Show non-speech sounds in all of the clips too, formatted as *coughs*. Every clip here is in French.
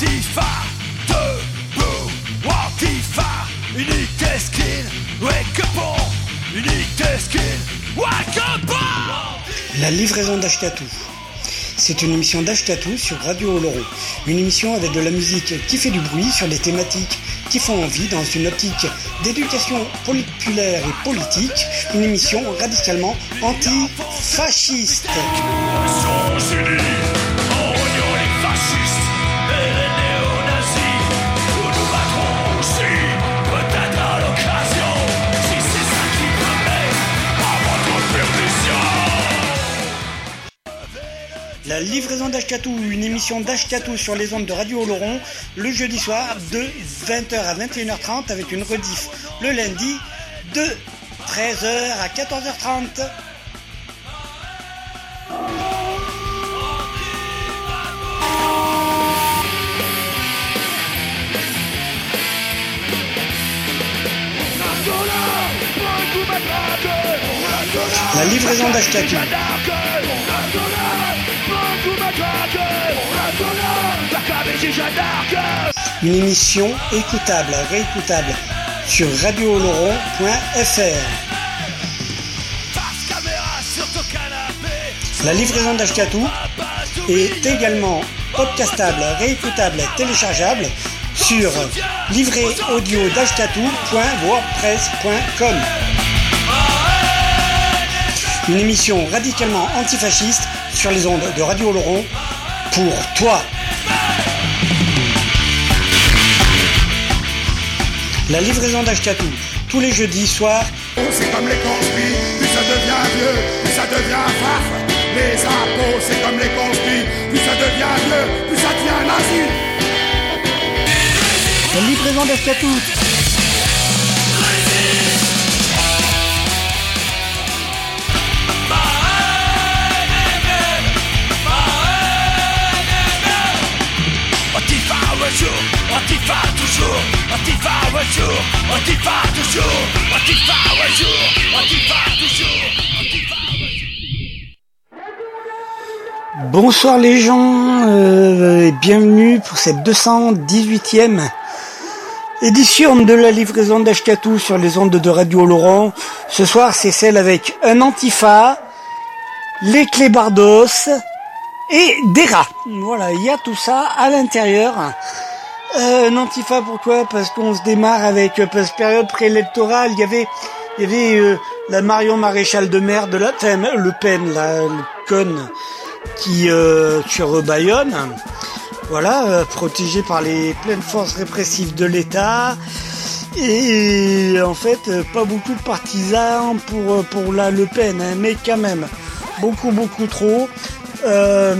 Antifa, debout, Antifa, unique skin, wake up unique skin, wake up La livraison d'Ashkatou. C'est une émission d'Ashkatou sur Radio Oloron. Une émission avec de la musique qui fait du bruit sur des thématiques qui font envie dans une optique d'éducation populaire et politique. Une émission radicalement antifasciste. La livraison d'Ashkatou, une émission d'Ashkatou sur les ondes de Radio Oloron, le jeudi soir de 20h à 21h30 avec une rediff le lundi de 13h à 14h30. La livraison d'Ashkatou. Une émission écoutable, réécoutable sur radiooloron.fr. La livraison d'Ashkatou est également podcastable, réécoutable, téléchargeable sur livréaudio.wordpress.com. Une émission radicalement antifasciste sur les ondes de Radio Oloron pour toi. La livraison d'Ashkatou, tous les jeudis soirs C'est comme les conspires, plus ça devient vieux, plus ça devient farf. Les impôts, c'est comme les conspires, plus ça devient vieux, plus ça devient nazi. La livraison d'Ashkatou. Bonsoir les gens euh, et bienvenue pour cette 218e édition de la livraison d'Ashkatou sur les ondes de Radio Laurent. Ce soir c'est celle avec un antifa, les clébardos et des rats. Voilà, il y a tout ça à l'intérieur. Euh, un antifa pourquoi? Parce qu'on se démarre avec euh, que période préélectorale, il y avait il y avait euh, la Marion Maréchal de mer de la enfin, Le Pen, la le conne qui euh, sur Bayonne. Voilà, euh, protégé par les pleines forces répressives de l'État. Et en fait, euh, pas beaucoup de partisans pour, euh, pour la Le Pen, hein, mais quand même, beaucoup, beaucoup trop. Euh,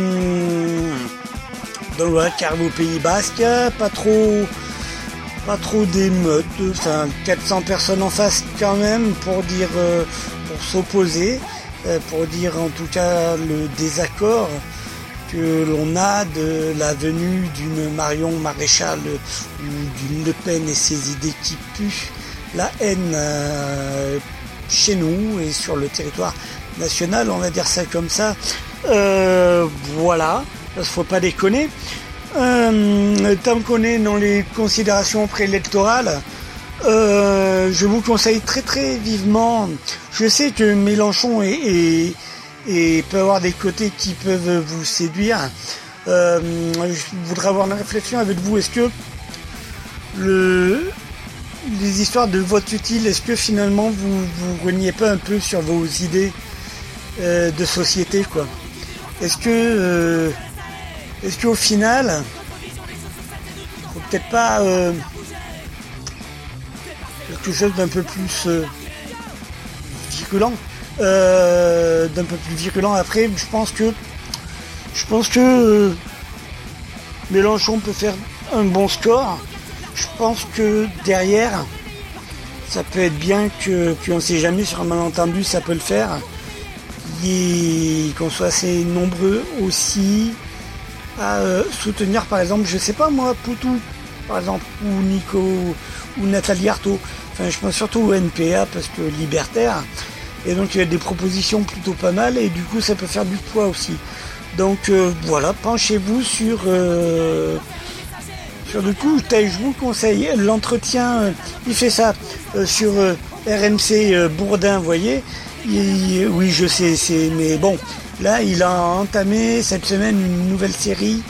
donc voilà, car au Pays Basque, pas trop, pas trop d'émeutes, enfin 400 personnes en face quand même pour dire, euh, pour s'opposer, euh, pour dire en tout cas le désaccord que l'on a de la venue d'une Marion Maréchal ou d'une Le Pen et ses idées qui puent la haine chez nous et sur le territoire national, on va dire ça comme ça. Euh, voilà, parce qu'il faut pas déconner. Euh, tant qu'on est dans les considérations préélectorales, euh, je vous conseille très très vivement. Je sais que Mélenchon peut avoir des côtés qui peuvent vous séduire. Euh, je voudrais avoir une réflexion avec vous. Est-ce que le, les histoires de vote utile, est-ce que finalement vous vous reniez pas un peu sur vos idées de société, quoi? Est-ce que, euh, est-ce final, faut peut-être pas euh, quelque chose d'un peu plus euh, virulent, euh, d'un peu plus virulent. Après, je pense que, je pense que Mélenchon peut faire un bon score. Je pense que derrière, ça peut être bien que, qu'on ne sait jamais sur un malentendu, ça peut le faire. Qu'on soit assez nombreux aussi à euh, soutenir, par exemple, je sais pas moi, Poutou, par exemple, ou Nico, ou Nathalie Arthaud. Enfin, je pense surtout au NPA parce que libertaire. Et donc il y a des propositions plutôt pas mal et du coup ça peut faire du poids aussi. Donc euh, voilà, penchez-vous sur euh, sur le coup, je vous conseille l'entretien, euh, il fait ça sur RMC Bourdin, vous voyez. Oui, je sais, mais bon, là, il a entamé cette semaine une nouvelle série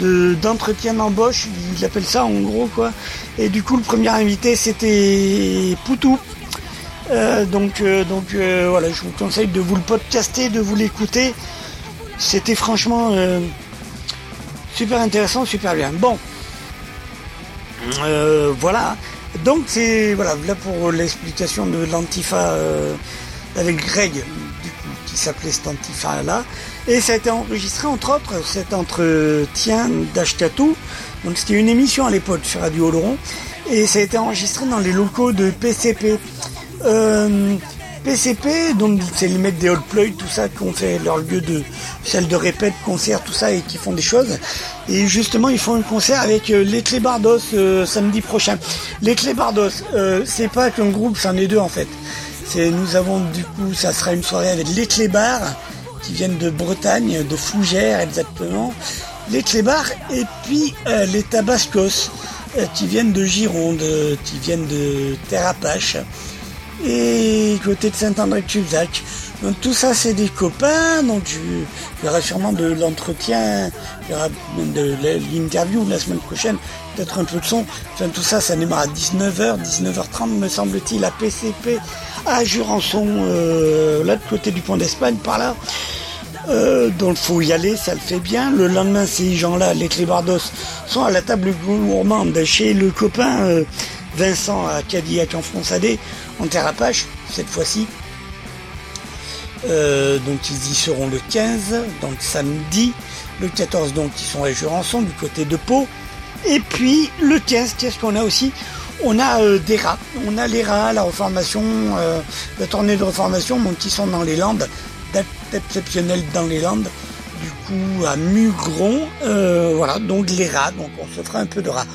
de d'entretien d'embauche, il appelle ça en gros quoi. Et du coup, le premier invité, c'était Poutou. donc, donc voilà, je vous conseille de vous le podcaster, de vous l'écouter. C'était franchement super intéressant, super bien. Bon, euh, voilà. Donc c'est voilà là pour l'explication de l'antifa euh, avec Greg du coup, qui s'appelait cet antifa là et ça a été enregistré entre autres cet entretien d'Ashkatou donc c'était une émission à l'époque sur Radio Oloron et ça a été enregistré dans les locaux de PCP. Euh, PCP, donc c'est les mecs des Old Ploy, tout ça, qui ont fait leur lieu de salle de répète, concert, tout ça, et qui font des choses. Et justement, ils font un concert avec euh, les Clébardos euh, samedi prochain. Les Clébardos, euh, c'est pas qu'un groupe, c'en est deux en fait. Nous avons du coup, ça sera une soirée avec les Clébards, qui viennent de Bretagne, de Fougères exactement. Les Clébards, et puis les Tabascos, qui viennent de Gironde, qui viennent de Terre Apache et côté de Saint-André-de-Tubzac. Donc tout ça c'est des copains, donc il y aura sûrement de l'entretien, il y aura de l'interview la semaine prochaine, peut-être un peu de son. Enfin tout ça ça démarre à 19h, 19h30 me semble-t-il à PCP à Jurançon, euh, là de côté du pont d'Espagne par là. Euh, donc faut y aller, ça le fait bien. Le lendemain, ces gens-là, les Clébardos, sont à la table gourmande chez le copain euh, Vincent à Cadillac en France AD en terre Apache cette fois-ci. Euh, donc ils y seront le 15, donc samedi. Le 14 donc ils sont à Jurançon du côté de Pau. Et puis le 15, qu'est-ce qu'on a aussi On a euh, des rats. On a les rats, la reformation, euh, la tournée de reformation, donc qui sont dans les Landes, date exceptionnelle dans les Landes. Du coup à Mugron, voilà, donc les rats, donc on se fera un peu de rats.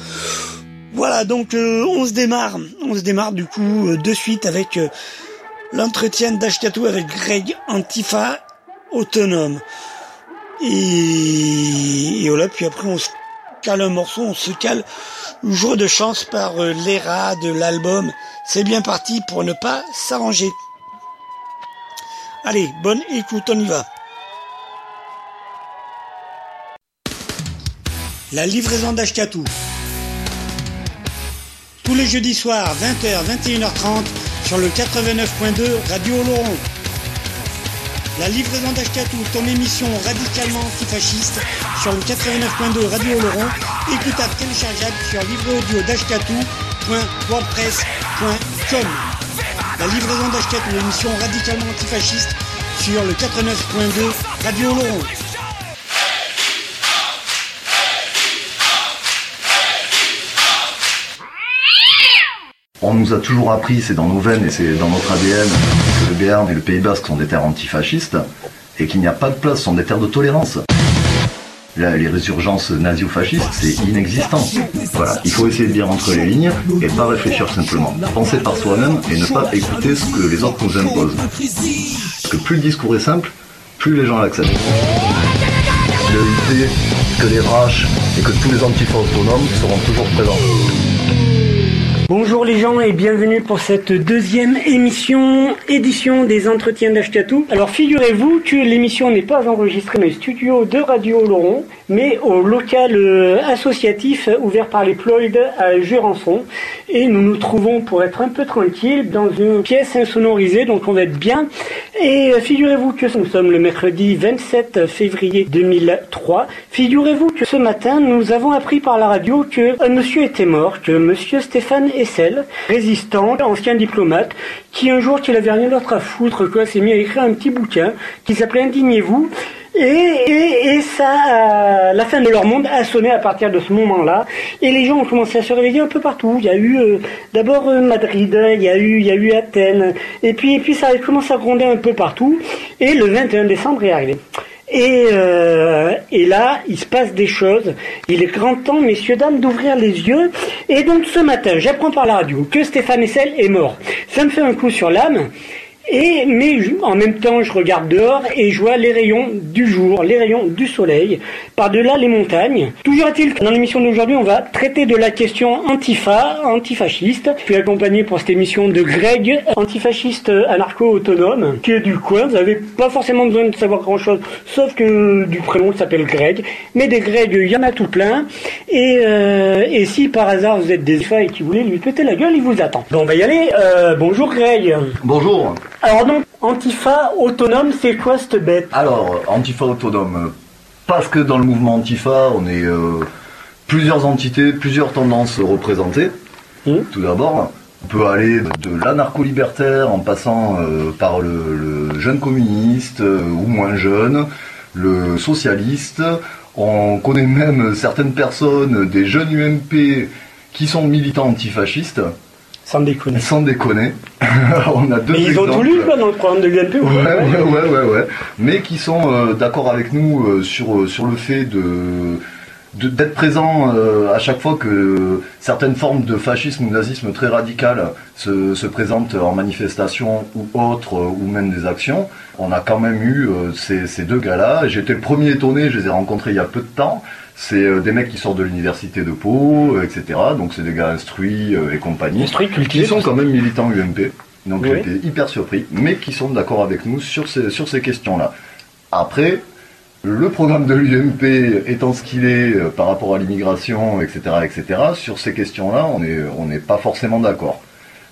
Voilà, donc euh, on se démarre, on se démarre du coup euh, de suite avec euh, l'entretien d'Ashkatou avec Greg Antifa autonome. Et, voilà, puis après on se un morceau, on se cale jour de chance par l'ERA de l'album. C'est bien parti pour ne pas s'arranger. Allez, bonne écoute, on y va. La livraison d'Ashkatou tous les jeudis soirs, 20h, 21h30, sur le 89.2 Radio Oloron. La livraison d'Ashkatou, ton émission radicalement antifasciste, sur le 89.2 Radio Oloron, écoutable téléchargeable sur livreaudio.wordpress.com. La livraison d'Ashkatou, l'émission radicalement antifasciste, sur le 89.2 Radio Oloron. On nous a toujours appris, c'est dans nos veines et c'est dans notre ADN, le Béarn et le Pays Basque sont des terres antifascistes et qu'il n'y a pas de place, sont des terres de tolérance. Là, les résurgences nazio-fascistes, c'est inexistant. Voilà, il faut essayer de bien entre les lignes et pas réfléchir simplement. Penser par soi-même et ne pas écouter ce que les autres nous imposent. Parce que plus le discours est simple, plus les gens l'acceptent. L'idée que les RH et que tous les antifas autonomes seront toujours présents. Bonjour les gens et bienvenue pour cette deuxième émission, édition des entretiens d'Ashkatou. Alors figurez-vous que l'émission n'est pas enregistrée dans les studios de Radio Laurent, mais au local euh, associatif ouvert par les Ployd à Jurançon. Et nous nous trouvons pour être un peu tranquille dans une pièce insonorisée, donc on va être bien. Et euh, figurez-vous que nous sommes le mercredi 27 février 2003. Figurez-vous que ce matin, nous avons appris par la radio que un monsieur était mort, que monsieur Stéphane Essel, résistant, ancien diplomate, qui un jour qu'il avait rien d'autre à foutre, quoi, s'est mis à écrire un petit bouquin qui s'appelait Indignez-vous. Et, et, et, ça, la fin de leur monde a sonné à partir de ce moment-là. Et les gens ont commencé à se réveiller un peu partout. Il y a eu euh, d'abord euh, Madrid, il y a eu, il y a eu Athènes, et puis, et puis ça a commencé à gronder un peu partout. Et le 21 décembre est arrivé. Et, euh, et là, il se passe des choses. Il est grand temps, messieurs, dames, d'ouvrir les yeux. Et donc ce matin, j'apprends par la radio que Stéphane Essel est mort. Ça me fait un coup sur l'âme. Et mais en même temps, je regarde dehors et je vois les rayons du jour, les rayons du soleil, par-delà les montagnes. Toujours est-il que dans l'émission d'aujourd'hui, on va traiter de la question antifa, antifasciste. Je suis accompagné pour cette émission de Greg, antifasciste anarcho-autonome, qui est du coin. Vous n'avez pas forcément besoin de savoir grand-chose, sauf que du prénom qui s'appelle Greg. Mais des Greg, il y en a tout plein. Et, euh, si par hasard vous êtes des FA et qui voulez lui péter la gueule, il vous attend. Bon, on va y aller. Euh, bonjour Greg. Bonjour. Alors donc, Antifa autonome, c'est quoi cette bête? Alors, Antifa autonome, parce que dans le mouvement Antifa, on est euh, plusieurs entités, plusieurs tendances représentées. Mhm. Tout d'abord, on peut aller de l'anarcho-libertaire en passant euh, par le, le jeune communiste euh, ou moins jeune, le socialiste. On connaît même certaines personnes, des jeunes UMP qui sont militants antifascistes, Sans déconner. sans déconner. *laughs* on a deux Mais ils ont tout lu quoi dans le programme de l'UNP ou Ouais, ouais, ouais, ouais, ouais. Mais qui sont euh, d'accord avec nous euh, sur, euh, sur le fait de d'être présents euh, à chaque fois que certaines formes de fascisme ou nazisme très radical se, se présentent en manifestation ou autres, euh, ou même des actions. On a quand même eu euh, ces, ces deux gars-là. J'étais le premier étonné, je les ai rencontrés il y a peu de temps. C'est euh, des mecs qui sortent de l'université de Pau, euh, etc. Donc c'est des gars instruits euh, et compagnie Instruit, qui cultivé. sont quand même militants UMP. Donc Oui. j'étais hyper surpris, mais qui sont d'accord avec nous sur ces, sur ces questions-là. Après, le programme de l'UMP étant ce qu'il est euh, par rapport à l'immigration, etc., etc., sur ces questions-là, on n'est on n'est pas forcément d'accord.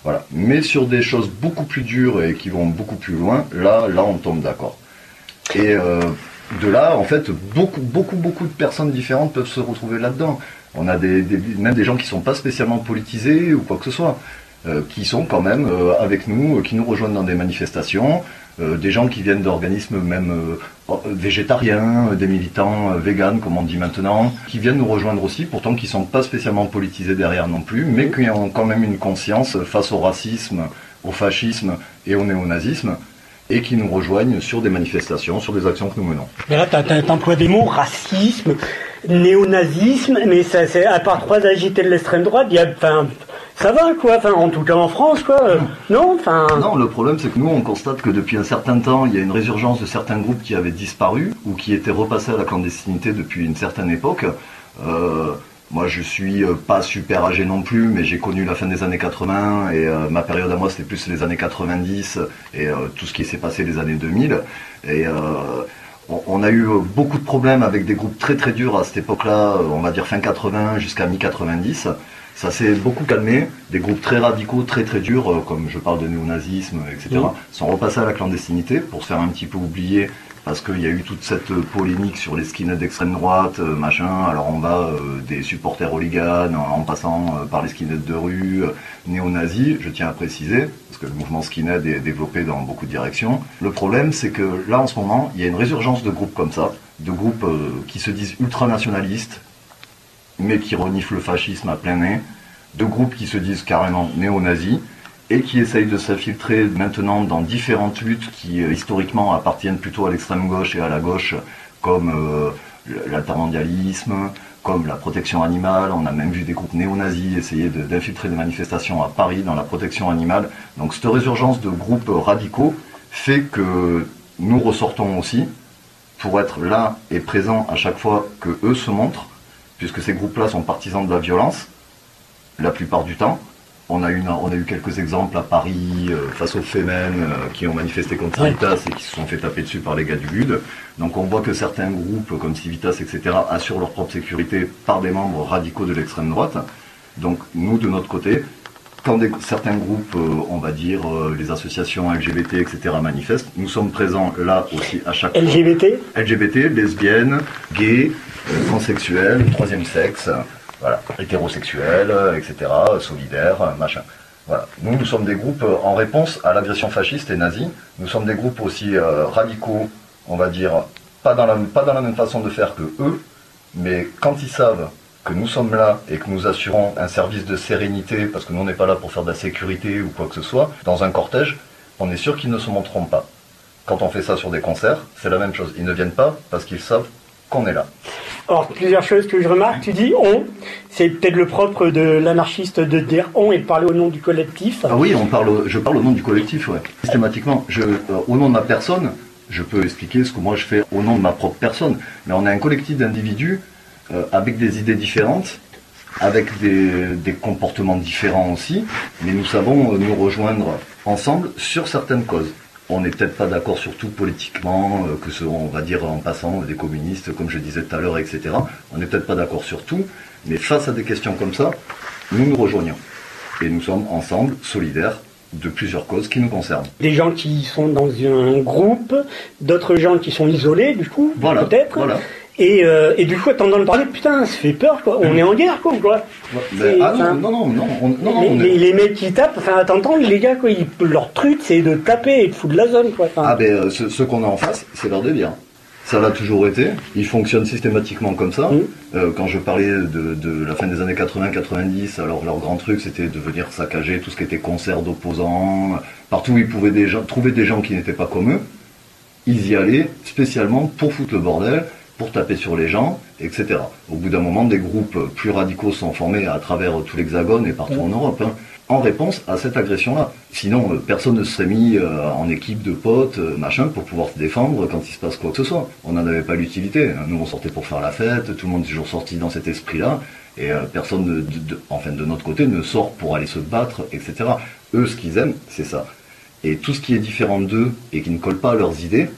Voilà. Mais sur des choses beaucoup plus dures et qui vont beaucoup plus loin, là, là, on tombe d'accord. Et euh, de là, en fait, beaucoup, beaucoup, beaucoup de personnes différentes peuvent se retrouver là-dedans. On a des, des- même des gens qui sont pas spécialement politisés ou quoi que ce soit, euh, qui sont quand même euh, avec nous, euh, qui nous rejoignent dans des manifestations, des gens qui viennent d'organismes même oh, végétariens, des militants véganes comme on dit maintenant, qui viennent nous rejoindre aussi, pourtant qui sont pas spécialement politisés derrière non plus, mais qui ont quand même une conscience face au racisme, au fascisme et au néonazisme, et qui nous rejoignent sur des manifestations, sur des actions que nous menons. Mais là, t'as- t'emploies des mots, racisme, néonazisme, mais ça, c'est à part trois agités de l'extrême droite, il y a, enfin, ça va quoi, enfin, en tout cas en France quoi, euh, non, enfin, Non, le problème c'est que nous on constate que depuis un certain temps il y a une résurgence de certains groupes qui avaient disparu ou qui étaient repassés à la clandestinité depuis une certaine époque. Euh, moi je suis euh, pas super âgé non plus, mais j'ai connu la fin des années 80 et euh, ma période à moi c'était plus les années 90 et euh, tout ce qui s'est passé les années 2000. Et on, on a eu beaucoup de problèmes avec des groupes très très durs à cette époque-là, on va dire fin 80 jusqu'à mi-90. Ça s'est beaucoup calmé. Des groupes très radicaux, très très durs, comme je parle de néonazisme, etc., sont repassés à la clandestinité pour se faire un petit peu oublier parce qu'il y a eu toute cette euh, polémique sur les skinheads d'extrême droite, euh, machin. Alors on va euh, des supporters hooligans en, passant par les skinheads de rue, néo-nazis, je tiens à préciser, parce que le mouvement skinhead est développé dans beaucoup de directions. Le problème, c'est que là en ce moment, il y a une résurgence de groupes comme ça, de groupes qui se disent ultranationalistes, mais qui reniflent le fascisme à plein nez, de groupes qui se disent carrément néo-nazis, et qui essayent de s'infiltrer maintenant dans différentes luttes qui euh, historiquement appartiennent plutôt à l'extrême gauche et à la gauche, comme euh, l'altermondialisme, comme la protection animale. On a même vu des groupes néo-nazis essayer d'infiltrer des manifestations à Paris dans la protection animale. Donc cette résurgence de groupes radicaux fait que nous ressortons aussi pour être là et présents à chaque fois que eux se montrent, puisque ces groupes-là sont partisans de la violence, la plupart du temps. On a, une, on a eu quelques exemples à Paris euh, face aux Femen euh, qui ont manifesté contre. Civitas et qui se sont fait taper dessus par les gars du GUD. Donc on voit que certains groupes comme Civitas, etc., assurent leur propre sécurité par des membres radicaux de l'extrême droite. Donc nous, de notre côté, quand des- certains groupes, euh, on va dire les associations LGBT, etc., manifestent, nous sommes présents là aussi à chaque fois. LGBT, LGBT, lesbiennes, gays, transsexuels, troisième sexe, voilà, hétérosexuels, euh, etc., euh, solidaires, euh, machin. Voilà. Nous, nous sommes des groupes en réponse à l'agression fasciste et nazie. Nous sommes des groupes aussi radicaux, on va dire, pas dans, la, pas dans la même façon de faire que eux, mais quand ils savent que nous sommes là et que nous assurons un service de sérénité, parce que nous on n'est pas là pour faire de la sécurité ou quoi que ce soit, dans un cortège, on est sûr qu'ils ne se montreront pas. Quand on fait ça sur des concerts, c'est la même chose. Ils ne viennent pas parce qu'ils savent qu'on est là. Alors, plusieurs choses que je remarque. Tu dis on. C'est peut-être le propre de l'anarchiste de dire on et de parler au nom du collectif. Ah oui, on parle, je parle au nom du collectif, ouais. Systématiquement. Je, euh, au nom de ma personne, je peux expliquer ce que moi je fais au nom de ma propre personne. Mais on est un collectif d'individus euh, avec des idées différentes, avec des, des comportements différents aussi, mais nous savons euh, nous rejoindre ensemble sur certaines causes. On n'est peut-être pas d'accord sur tout politiquement, euh, que ce, on va dire en passant des communistes, comme je disais tout à l'heure, etc. On n'est peut-être pas d'accord sur tout, mais face à des questions comme ça, nous nous rejoignons. Et nous sommes ensemble, solidaires, de plusieurs causes qui nous concernent. Des gens qui sont dans un groupe, d'autres gens qui sont isolés, du coup, Voilà, peut-être. voilà. Et, euh, et du coup, t'entends parler, putain, ça fait peur, quoi. On est en guerre, quoi. ah non, non, non, non, on- non, non, les, on est- les- les mecs qui tapent, enfin, t'entends, les gars, quoi, ils- leur truc, c'est de taper et de foutre la zone, quoi. Ah ben, euh, ce, ce qu'on a en face, c'est leur délire. Ça l'a toujours été. Ils fonctionnent systématiquement comme ça. Mhm. Euh, quand je parlais de, de la fin des années 80-90, alors leur grand truc, c'était de venir saccager tout ce qui était concert d'opposants. Partout où ils pouvaient des gens, trouver des gens qui n'étaient pas comme eux, ils y allaient spécialement pour foutre le bordel, pour taper sur les gens, etc. Au bout d'un moment, des groupes plus radicaux sont formés à travers tout l'Hexagone et partout en Europe, hein, en réponse à cette agression-là. Sinon, euh, personne ne se serait mis euh, en équipe de potes, euh, machin, pour pouvoir se défendre quand il se passe quoi que ce soit. On n'en avait pas l'utilité. hein. Nous, on sortait pour faire la fête, tout le monde est toujours sorti dans cet esprit-là, et personne, de, de- de- enfin de notre côté, ne sort pour aller se battre, etc. Eux, ce qu'ils aiment, c'est ça. Et tout ce qui est différent d'eux et qui ne colle pas à leurs idées,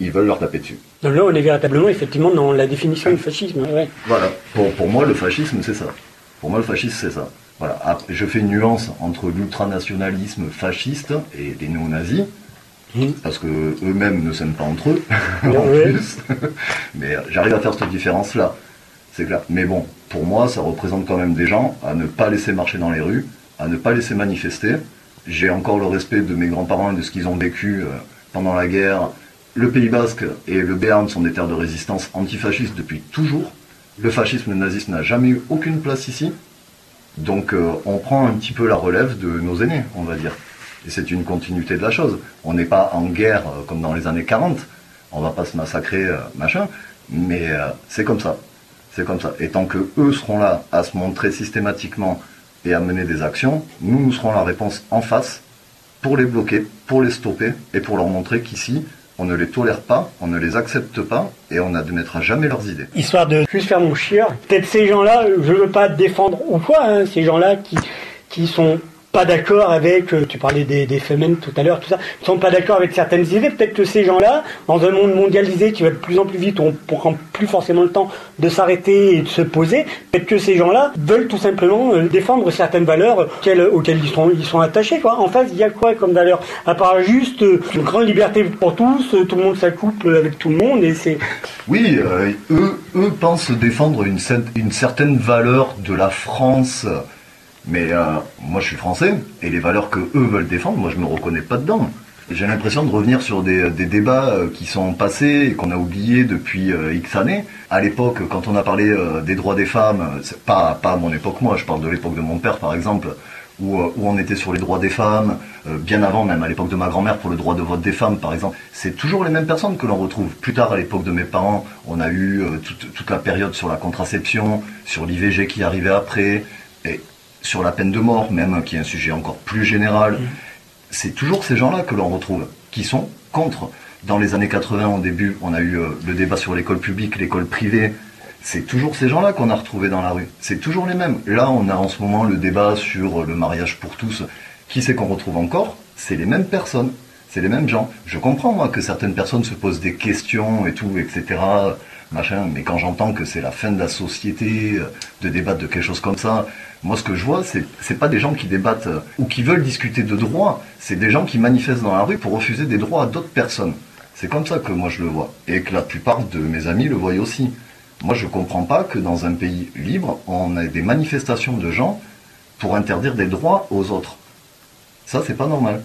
ils veulent leur taper dessus. donc là, on est véritablement, effectivement, dans la définition du fascisme, ouais. Voilà. Pour, pour moi, le fascisme, c'est ça. Pour moi, le fascisme, c'est ça. Voilà. Après, je fais une nuance entre l'ultranationalisme fasciste et les néo-nazis, Mhm. parce que eux-mêmes ne s'aiment pas entre eux, *laughs* en Ouais. plus. Mais j'arrive à faire cette différence-là. C'est clair. Mais bon, pour moi, ça représente quand même des gens à ne pas laisser marcher dans les rues, à ne pas laisser manifester. J'ai encore le respect de mes grands-parents et de ce qu'ils ont vécu euh, pendant la guerre. Le Pays Basque et le Béarn sont des terres de résistance antifascistes depuis toujours. Le fascisme, le nazisme n'a jamais eu aucune place ici. Donc euh, on prend un petit peu la relève de nos aînés, on va dire. Et c'est une continuité de la chose. On n'est pas en guerre euh, comme dans les années 40. On va pas se massacrer, euh, machin. Mais c'est comme ça. C'est comme ça. Et tant que eux seront là à se montrer systématiquement et à mener des actions, nous, nous serons la réponse en face pour les bloquer, pour les stopper et pour leur montrer qu'ici, on ne les tolère pas, on ne les accepte pas et on n'admettra jamais leurs idées. Histoire de juste faire mon chieur. Peut-être ces gens-là, je veux pas défendre ou quoi, hein, ces gens-là qui, qui sont pas d'accord avec, euh, tu parlais des, des femmes tout à l'heure, tout ça, qui sont pas d'accord avec certaines idées. Peut-être que ces gens-là, dans un monde mondialisé qui va de plus en plus vite, on prend plus forcément le temps de s'arrêter et de se poser. Peut-être que ces gens-là veulent tout simplement euh, défendre certaines valeurs auxquelles, ils sont, attachés. En face, il y a quoi comme valeur? À part juste euh, une grande liberté pour tous, tout le monde s'accouple avec tout le monde et c'est Oui, eux, eux pensent défendre une certaine valeur de la France. Mais euh, moi, je suis français, et les valeurs que eux veulent défendre, moi, je me reconnais pas dedans. J'ai l'impression de revenir sur des, des débats euh, qui sont passés et qu'on a oubliés depuis euh, X années. À l'époque, quand on a parlé euh, des droits des femmes, euh, pas, pas à mon époque, moi, je parle de l'époque de mon père, par exemple, où, euh, où on était sur les droits des femmes, euh, bien avant même, à l'époque de ma grand-mère, pour le droit de vote des femmes, par exemple. C'est toujours les mêmes personnes que l'on retrouve. Plus tard, à l'époque de mes parents, on a eu euh, toute, toute la période sur la contraception, sur l'IVG qui arrivait après, et sur la peine de mort même, qui est un sujet encore plus général. C'est toujours ces gens-là que l'on retrouve, qui sont contre. Dans les années 80, au début, on a eu euh, le débat sur l'école publique, l'école privée. C'est toujours ces gens-là qu'on a retrouvés dans la rue. C'est toujours les mêmes. Là, on a en ce moment le débat sur euh, le mariage pour tous. Qui c'est qu'on retrouve encore? C'est les mêmes personnes. C'est les mêmes gens. Je comprends, moi, que certaines personnes se posent des questions et tout, etc. Machin, mais quand j'entends que c'est la fin de la société, euh, de débattre de quelque chose comme ça, moi, ce que je vois, c'est, c'est pas des gens qui débattent euh, ou qui veulent discuter de droits. C'est des gens qui manifestent dans la rue pour refuser des droits à d'autres personnes. C'est comme ça que moi je le vois. Et que la plupart de mes amis le voient aussi. Moi, je comprends pas que dans un pays libre, on ait des manifestations de gens pour interdire des droits aux autres. Ça, c'est pas normal.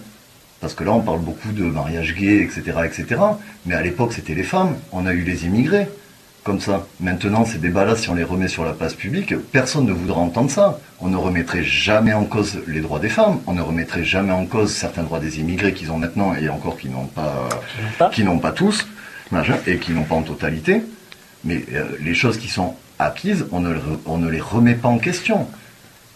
Parce que là, on parle beaucoup de mariage gay, etc., etc. Mais à l'époque, c'était les femmes. On a eu les immigrés. Comme ça. Maintenant, ces débats-là, si on les remet sur la place publique, personne ne voudra entendre ça. On ne remettrait jamais en cause les droits des femmes. On ne remettrait jamais en cause certains droits des immigrés qu'ils ont maintenant et encore qui n'ont pas, pas. qui n'ont pas tous, et qui n'ont pas en totalité. Mais euh, les choses qui sont acquises, on ne, on ne les remet pas en question.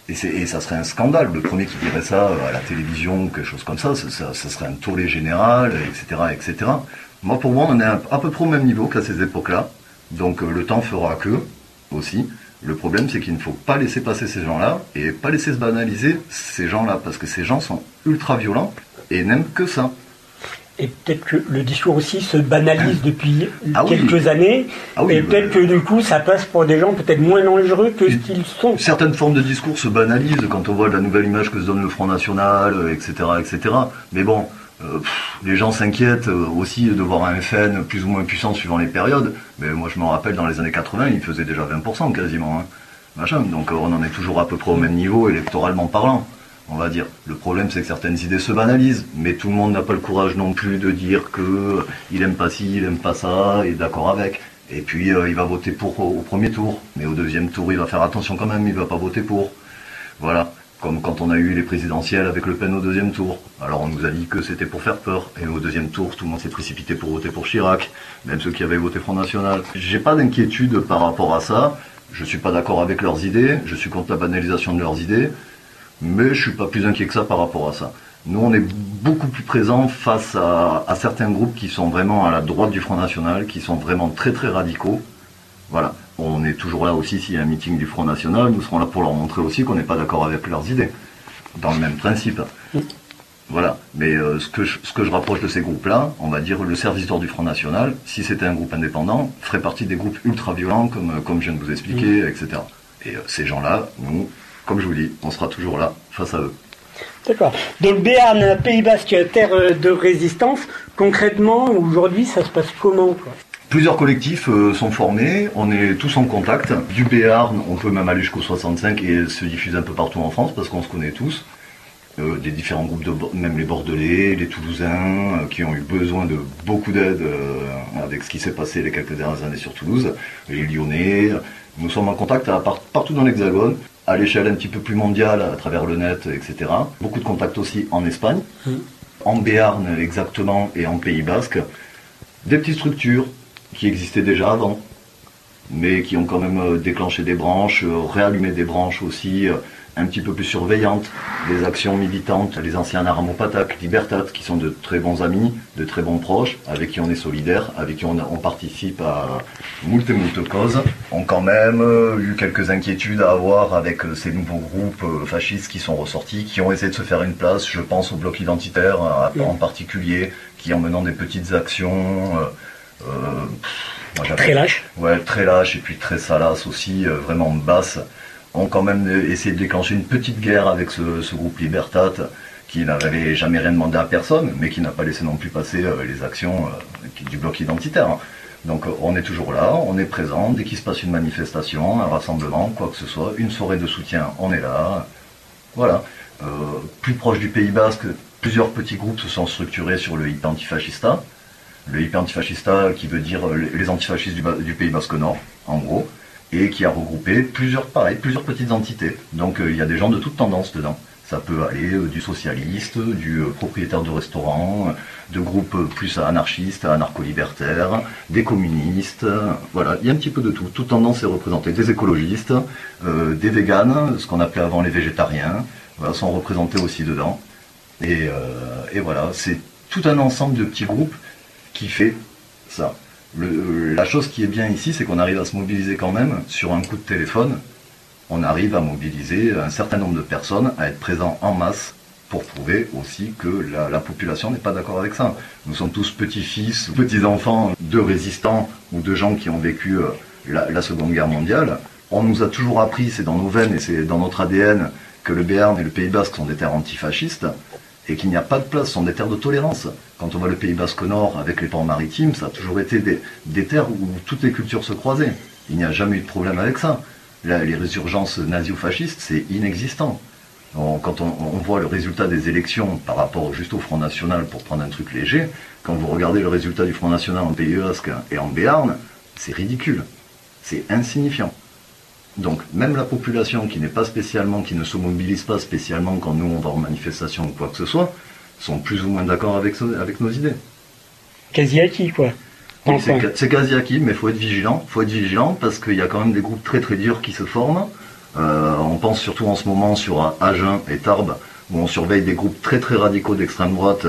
Et, et, ça serait un scandale. Le premier qui dirait ça à la télévision, quelque chose comme ça, ça, ça, serait un tollé général, etc., etc. Moi, pour moi, on est à peu près au même niveau qu'à ces époques-là. Donc le temps fera que, aussi. Le problème, c'est qu'il ne faut pas laisser passer ces gens-là et pas laisser se banaliser ces gens-là, parce que ces gens sont ultra violents et n'aiment que ça. Et peut-être que le discours aussi se banalise depuis ah quelques années. Ah et peut-être que du coup, ça passe pour des gens peut-être moins dangereux que ce qu'ils sont. Certaines formes de discours se banalisent quand on voit la nouvelle image que se donne le Front National, etc. Euh, etc. Mais bon, euh, les gens s'inquiètent euh, aussi de voir un FN plus ou moins puissant suivant les périodes. Mais moi, je me rappelle, dans les années 80, il faisait déjà 20% quasiment. Hein. Machin. Donc on en est toujours à peu près au même niveau, électoralement parlant on va dire. Le problème, c'est que certaines idées se banalisent, mais tout le monde n'a pas le courage non plus de dire que il aime pas ci, il aime pas ça, et d'accord avec. Et puis euh, il va voter pour au, premier tour, mais au deuxième tour, il va faire attention quand même, il va pas voter pour. Voilà. Comme quand on a eu les présidentielles avec Le Pen au deuxième tour. Alors on nous a dit que c'était pour faire peur. Et au deuxième tour, tout le monde s'est précipité pour voter pour Chirac, même ceux qui avaient voté Front National. J'ai pas d'inquiétude par rapport à ça. Je suis pas d'accord avec leurs idées. Je suis contre la banalisation de leurs idées mais je suis pas plus inquiet que ça par rapport à ça. Nous, on est beaucoup plus présents face à, certains groupes qui sont vraiment à la droite du Front National, qui sont vraiment très très radicaux. Voilà. On est toujours là aussi s'il y a un meeting du Front National, nous serons là pour leur montrer aussi qu'on n'est pas d'accord avec leurs idées, dans le même principe. Voilà. Mais euh, ce, que je, ce que je rapproche de ces groupes-là, on va dire le serviteur du Front National, si c'était un groupe indépendant, ferait partie des groupes ultra-violents, comme, comme je viens de vous expliquer, mm. etc. Et euh, ces gens-là, nous, comme je vous dis, on sera toujours là face à eux. D'accord. Donc Béarn, Pays Basque, terre de résistance. Concrètement, aujourd'hui, ça se passe comment Plusieurs collectifs euh, sont formés, on est tous en contact. Du Béarn, on peut même aller jusqu'au 65 et se diffuser un peu partout en France parce qu'on se connaît tous. Euh, des différents groupes, de, même les Bordelais, les Toulousains, euh, qui ont eu besoin de beaucoup d'aide avec ce qui s'est passé les quelques dernières années sur Toulouse, les Lyonnais. Nous sommes en contact partout dans l'Hexagone à l'échelle un petit peu plus mondiale à travers le net, etc. Beaucoup de contacts aussi en Espagne, mm. en Béarn exactement et en Pays Basque. Des petites structures qui existaient déjà avant, mais qui ont quand même euh, déclenché des branches, euh, réallumé des branches aussi euh, un petit peu plus surveillante, des actions militantes, les anciens Aramopatak, Libertat, qui sont de très bons amis, de très bons proches, avec qui on est solidaire, avec qui on, participe à moult et moult causes, ont quand même eu quelques inquiétudes à avoir avec ces nouveaux groupes fascistes qui sont ressortis, qui ont essayé de se faire une place, je pense au bloc identitaire en particulier, qui en menant des petites actions... très lâches Ouais, très lâches et puis très salaces aussi, vraiment basse ont quand même essayé de déclencher une petite guerre avec ce, groupe Libertat qui n'avait jamais rien demandé à personne, mais qui n'a pas laissé non plus passer euh, les actions euh, du bloc identitaire. Donc on est toujours là, on est présent, dès qu'il se passe une manifestation, un rassemblement, quoi que ce soit, une soirée de soutien, on est là. Voilà. Euh, plus proche du Pays Basque, plusieurs petits groupes se sont structurés sur le antifascista. Le HIP antifascista qui veut dire les antifascistes du, Pays Basque Nord, en gros et qui a regroupé plusieurs, pareil, plusieurs petites entités. Donc euh, il y a des gens de toutes tendances dedans. Ça peut aller euh, du socialiste, du euh, propriétaire de restaurant, de groupes plus anarchistes, anarcho-libertaires, des communistes, voilà, il y a un petit peu de tout. Toute tendance est représentée. Des écologistes, des véganes, ce qu'on appelait avant les végétariens, sont représentés aussi dedans. Et voilà, c'est tout un ensemble de petits groupes qui fait ça la chose qui est bien ici, c'est qu'on arrive à se mobiliser quand même sur un coup de téléphone. On arrive à mobiliser un certain nombre de personnes, à être présents en masse pour prouver aussi que la, population n'est pas d'accord avec ça. Nous sommes tous petits-fils, petits-enfants de résistants ou de gens qui ont vécu euh, la, Seconde Guerre mondiale. On nous a toujours appris, c'est dans nos veines et c'est dans notre ADN, que le Béarn et le Pays Basque sont des terres antifascistes et qu'il n'y a pas de place, ce sont des terres de tolérance. Quand on voit le Pays Basque Nord avec les ports maritimes, ça a toujours été des, terres où toutes les cultures se croisaient. Il n'y a jamais eu de problème avec ça. les résurgences nazio-fascistes, c'est inexistant. quand on, voit le résultat des élections par rapport juste au Front National, pour prendre un truc léger, quand vous regardez le résultat du Front National en Pays Basque et en Béarn, c'est ridicule. C'est insignifiant. Donc même la population qui n'est pas spécialement, qui ne se mobilise pas spécialement quand nous on va en manifestation ou quoi que ce soit, sont plus ou moins d'accord avec, avec nos idées. Quasi acquis quoi. Oui, c'est quasi acquis, mais faut être vigilant. faut être vigilant parce qu'il y a quand même des groupes très très durs qui se forment. Euh, on pense surtout en ce moment sur Agen et Tarbes, où on surveille des groupes très très radicaux d'extrême droite.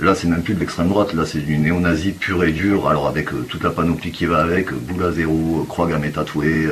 Là, c'est même plus de l'extrême droite, là, c'est du néo-nazi pur et dur, alors avec euh, toute la panoplie qui va avec, euh, boule à zéro, euh, croix gammée tatouée,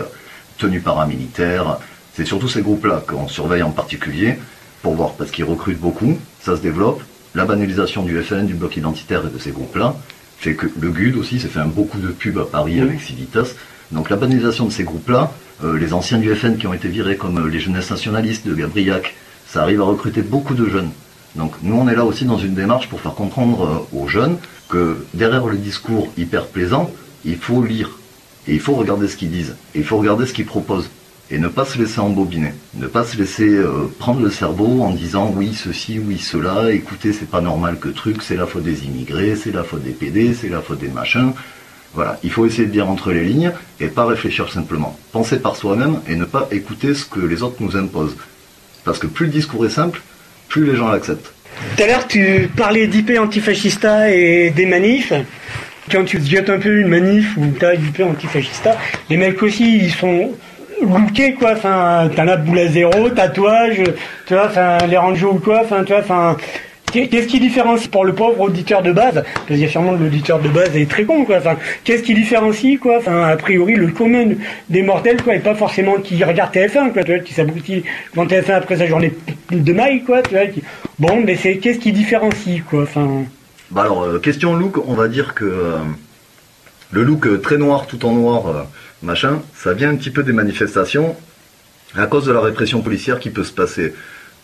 tenue paramilitaire. C'est surtout ces groupes-là qu'on surveille en particulier pour voir, parce qu'ils recrutent beaucoup, ça se développe. La banalisation du FN, du bloc identitaire et de ces groupes-là fait que le GUD aussi s'est fait un beaucoup de pubs à Paris avec Civitas. Donc la banalisation de ces groupes-là, euh, les anciens du FN qui ont été virés comme euh, les jeunesses nationalistes de Gabriac, ça arrive à recruter beaucoup de jeunes. Donc nous on est là aussi dans une démarche pour faire comprendre euh, aux jeunes que derrière le discours hyper plaisant, il faut lire et il faut regarder ce qu'ils disent et il faut regarder ce qu'ils proposent et ne pas se laisser embobiner, ne pas se laisser euh, prendre le cerveau en disant oui ceci, oui cela, écoutez c'est pas normal que truc, c'est la faute des immigrés, c'est la faute des PD, c'est la faute des machins. Voilà, il faut essayer de dire entre les lignes et pas réfléchir simplement. Penser par soi-même et ne pas écouter ce que les autres nous imposent. Parce que plus le discours est simple, plus les gens l'acceptent. Tout à l'heure, tu parlais d'IP antifascista et des manifs. Quand tu jettes un peu une manif où t'as IP antifascista, les mecs aussi, ils sont lookés, quoi. Enfin, t'en as boule à zéro, tatouage, tu vois, enfin, les rangeos ou quoi, enfin, tu vois, enfin. Qu'est-ce qui différencie pour le pauvre auditeur de base? Parce qu'il sûrement l'auditeur de base est très con, quoi. Enfin, qu'est-ce qui différencie, quoi? Enfin, a priori, le commun des mortels, quoi, et pas forcément qui regarde TF1, quoi, tu vois, qui s'abrutit devant TF1 après sa journée de maille, quoi, tu vois. Bon, mais c'est qu'est-ce qui différencie, quoi? Enfin, Bah alors, euh, question look, on va dire que euh, le look euh, très noir, tout en noir, machin, ça vient un petit peu des manifestations à cause de la répression policière qui peut se passer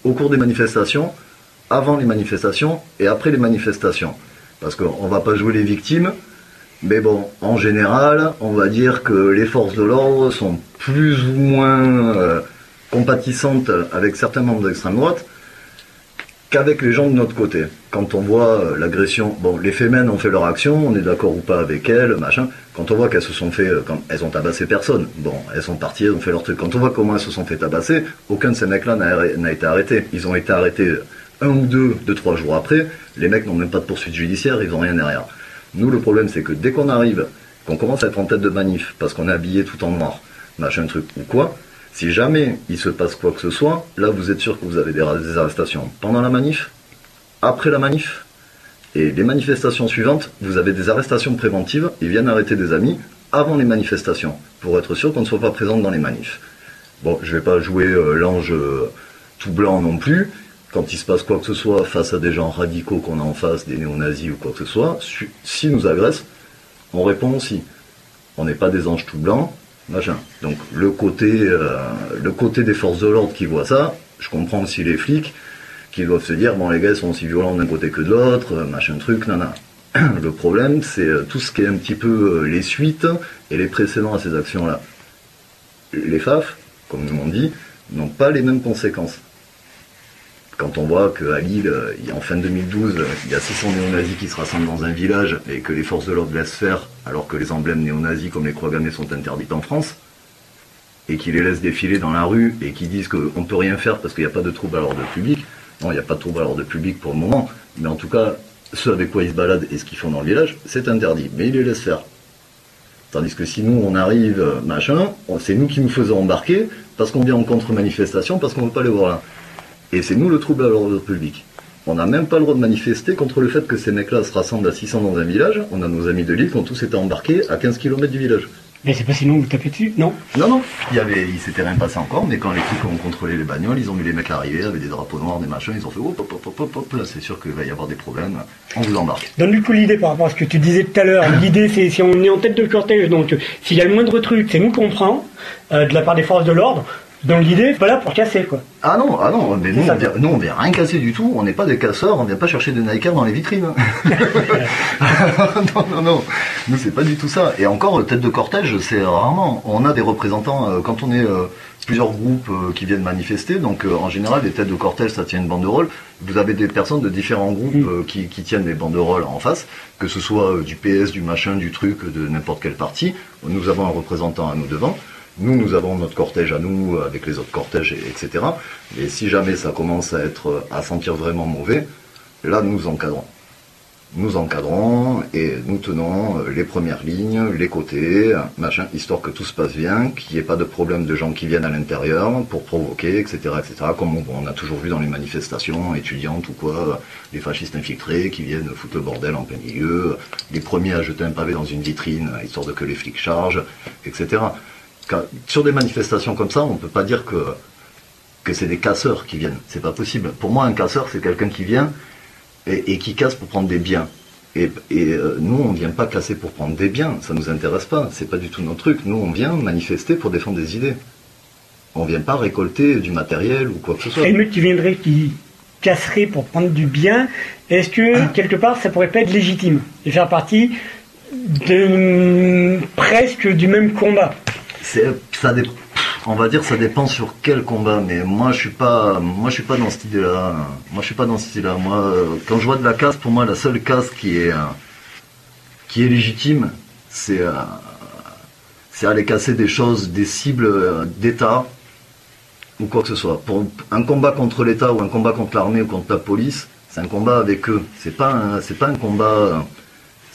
au cours des manifestations, avant les manifestations et après les manifestations. Parce qu'on va pas jouer les victimes, mais bon, en général, on va dire que les forces de l'ordre sont plus ou moins euh, compatissantes avec certains membres d'extrême droite qu'avec les gens de notre côté. Quand on voit euh, l'agression, bon, les Femen ont fait leur action, on est d'accord ou pas avec elles, machin. Quand on voit qu'elles se sont fait, euh, quand elles ont tabassé personne, bon, elles sont parties, elles ont fait leur truc. Quand on voit comment elles se sont fait tabasser, aucun de ces mecs-là n'a été arrêté. Ils ont été arrêtés un ou deux, deux, trois jours après. Les mecs n'ont même pas de poursuite judiciaire, ils ont rien derrière. Nous, le problème, c'est que dès qu'on arrive, qu'on commence à être en tête de manif, parce qu'on est habillé tout en noir, machin truc ou quoi, si jamais il se passe quoi que ce soit, là vous êtes sûr que vous avez des, arrestations pendant la manif, après la manif, et les manifestations suivantes, vous avez des arrestations préventives, ils viennent arrêter des amis avant les manifestations, pour être sûr qu'on ne soit pas présent dans les manifs. Bon, je vais pas jouer euh, l'ange euh, tout blanc non plus. Quand il se passe quoi que ce soit face à des gens radicaux qu'on a en face, des néo-nazis ou quoi que ce soit, s'ils nous agressent, on répond aussi. On n'est pas des anges tout blancs, machin. Donc le côté, euh, le côté des forces de l'ordre qui voient ça, je comprends aussi les flics qui doivent se dire bon les gars sont aussi violents d'un côté que de l'autre, euh, machin truc, nana. *clears throat* Le problème c'est euh, tout ce qui est un petit peu les suites et les précédents à ces actions-là. Les FAF, comme nous l'ont dit, n'ont pas les mêmes conséquences. Quand on voit qu'à Lille, euh, en fin 2012, euh, il y a 600 néo-nazis qui se rassemblent dans un village et que les forces de l'ordre laissent faire, alors que les emblèmes néo-nazis comme les croix gammées sont interdits en France, et qui les laissent défiler dans la rue et qui disent qu'on ne peut rien faire parce qu'il n'y a pas de trouble à l'ordre public. Non, il n'y a pas de trouble à l'ordre public pour le moment, mais en tout cas, ce avec quoi ils se baladent et ce qu'ils font dans le village, c'est interdit, mais ils les laissent faire. Tandis que si nous, on arrive, euh, machin, c'est nous qui nous faisons embarquer parce qu'on vient en contre-manifestation, parce qu'on ne veut pas les voir là. Et c'est nous le trouble à l'ordre public. On n'a même pas le droit de manifester contre le fait que ces mecs-là se rassemblent à 600 dans un village. On a nos amis de Lille qui ont tous été embarqués à 15 km du village. mais c'est pas sinon vous tapez dessus, non? Non, non, il y avait, il s'était rien passé encore, mais quand les flics ont contrôlé les bagnoles, ils ont vu les mecs arriver avec des drapeaux noirs, des machins, ils ont fait hop, hop, hop, hop, hop, hop, là c'est sûr qu'il va y avoir des problèmes, on vous embarque. Donne du coup l'idée par rapport à ce que tu disais tout à l'heure. *laughs* L'idée, c'est si on est en tête de cortège, donc euh, s'il y a le moindre truc, c'est nous qu'on prend euh, de la part des forces de l'ordre. Dans l'idée, pas là pour casser, quoi. Ah non, ah non, mais nous, on vient, nous on vient rien casser du tout, on n'est pas des casseurs, on vient pas chercher des Nike dans les vitrines. *laughs* *laughs* non, non, non, nous c'est pas du tout ça. Et encore, euh, tête de cortège, c'est rarement. On a des représentants, euh, quand on est euh, plusieurs groupes euh, qui viennent manifester, donc en général, les têtes de cortège, ça tient une banderole. Vous avez des personnes de différents groupes euh, qui, qui tiennent des banderoles en face, que ce soit du PS, du machin, du truc, de n'importe quel parti. Nous avons un représentant à nous devant. Nous, nous avons notre cortège à nous, euh, avec les autres cortèges, et- etc. Et si jamais ça commence à être, à sentir vraiment mauvais, là, nous encadrons. nous encadrons et nous tenons euh, les premières lignes, les côtés, machin, histoire que tout se passe bien, qu'il n'y ait pas de problème de gens qui viennent à l'intérieur pour provoquer, etc., etc. Comme on, a toujours vu dans les manifestations étudiantes ou quoi, les fascistes infiltrés qui viennent foutre le bordel en plein milieu, les premiers à jeter un pavé dans une vitrine, histoire de que les flics chargent, etc. Quand- sur des manifestations comme ça, on peut pas dire que que c'est des casseurs qui viennent. C'est pas possible. Pour moi, un casseur, c'est quelqu'un qui vient et, et qui casse pour prendre des biens. Et, et, euh, nous, on vient pas casser pour prendre des biens. Ça nous intéresse pas. C'est pas du tout notre truc. Nous, on vient manifester pour défendre des idées. On vient pas récolter du matériel ou quoi que ce soit. L'émeute qui viendrait, qui casserait pour prendre du bien, est-ce que quelque part ça pourrait pas être légitime et faire partie de presque du même combat? On va dire, ça dépend sur quel combat. Mais moi, je suis pas, moi, je suis pas dans cette idée-là. Moi, je suis pas dans cette idée-là. Moi, euh, quand je vois de la casse, pour moi, la seule casse qui est, euh, qui est légitime, c'est, euh, c'est aller casser des choses, des cibles d'État ou quoi que ce soit. Pour un combat contre l'État ou un combat contre l'armée ou contre la police, c'est un combat avec eux. C'est pas, c'est pas un combat.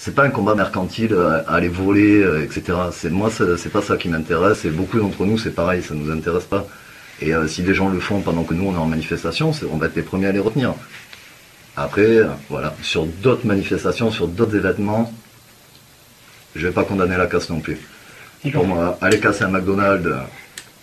C'est pas un combat mercantile euh, aller voler, euh, etc. C'est moi, c'est pas ça qui m'intéresse. Et beaucoup d'entre nous, c'est pareil, ça nous intéresse pas. Et euh, si des gens le font pendant que nous on est en manifestation, on va être les premiers à les retenir. Après, euh, voilà, sur d'autres manifestations, sur d'autres événements, je vais pas condamner la casse non plus. Pour moi, aller casser un McDonald's,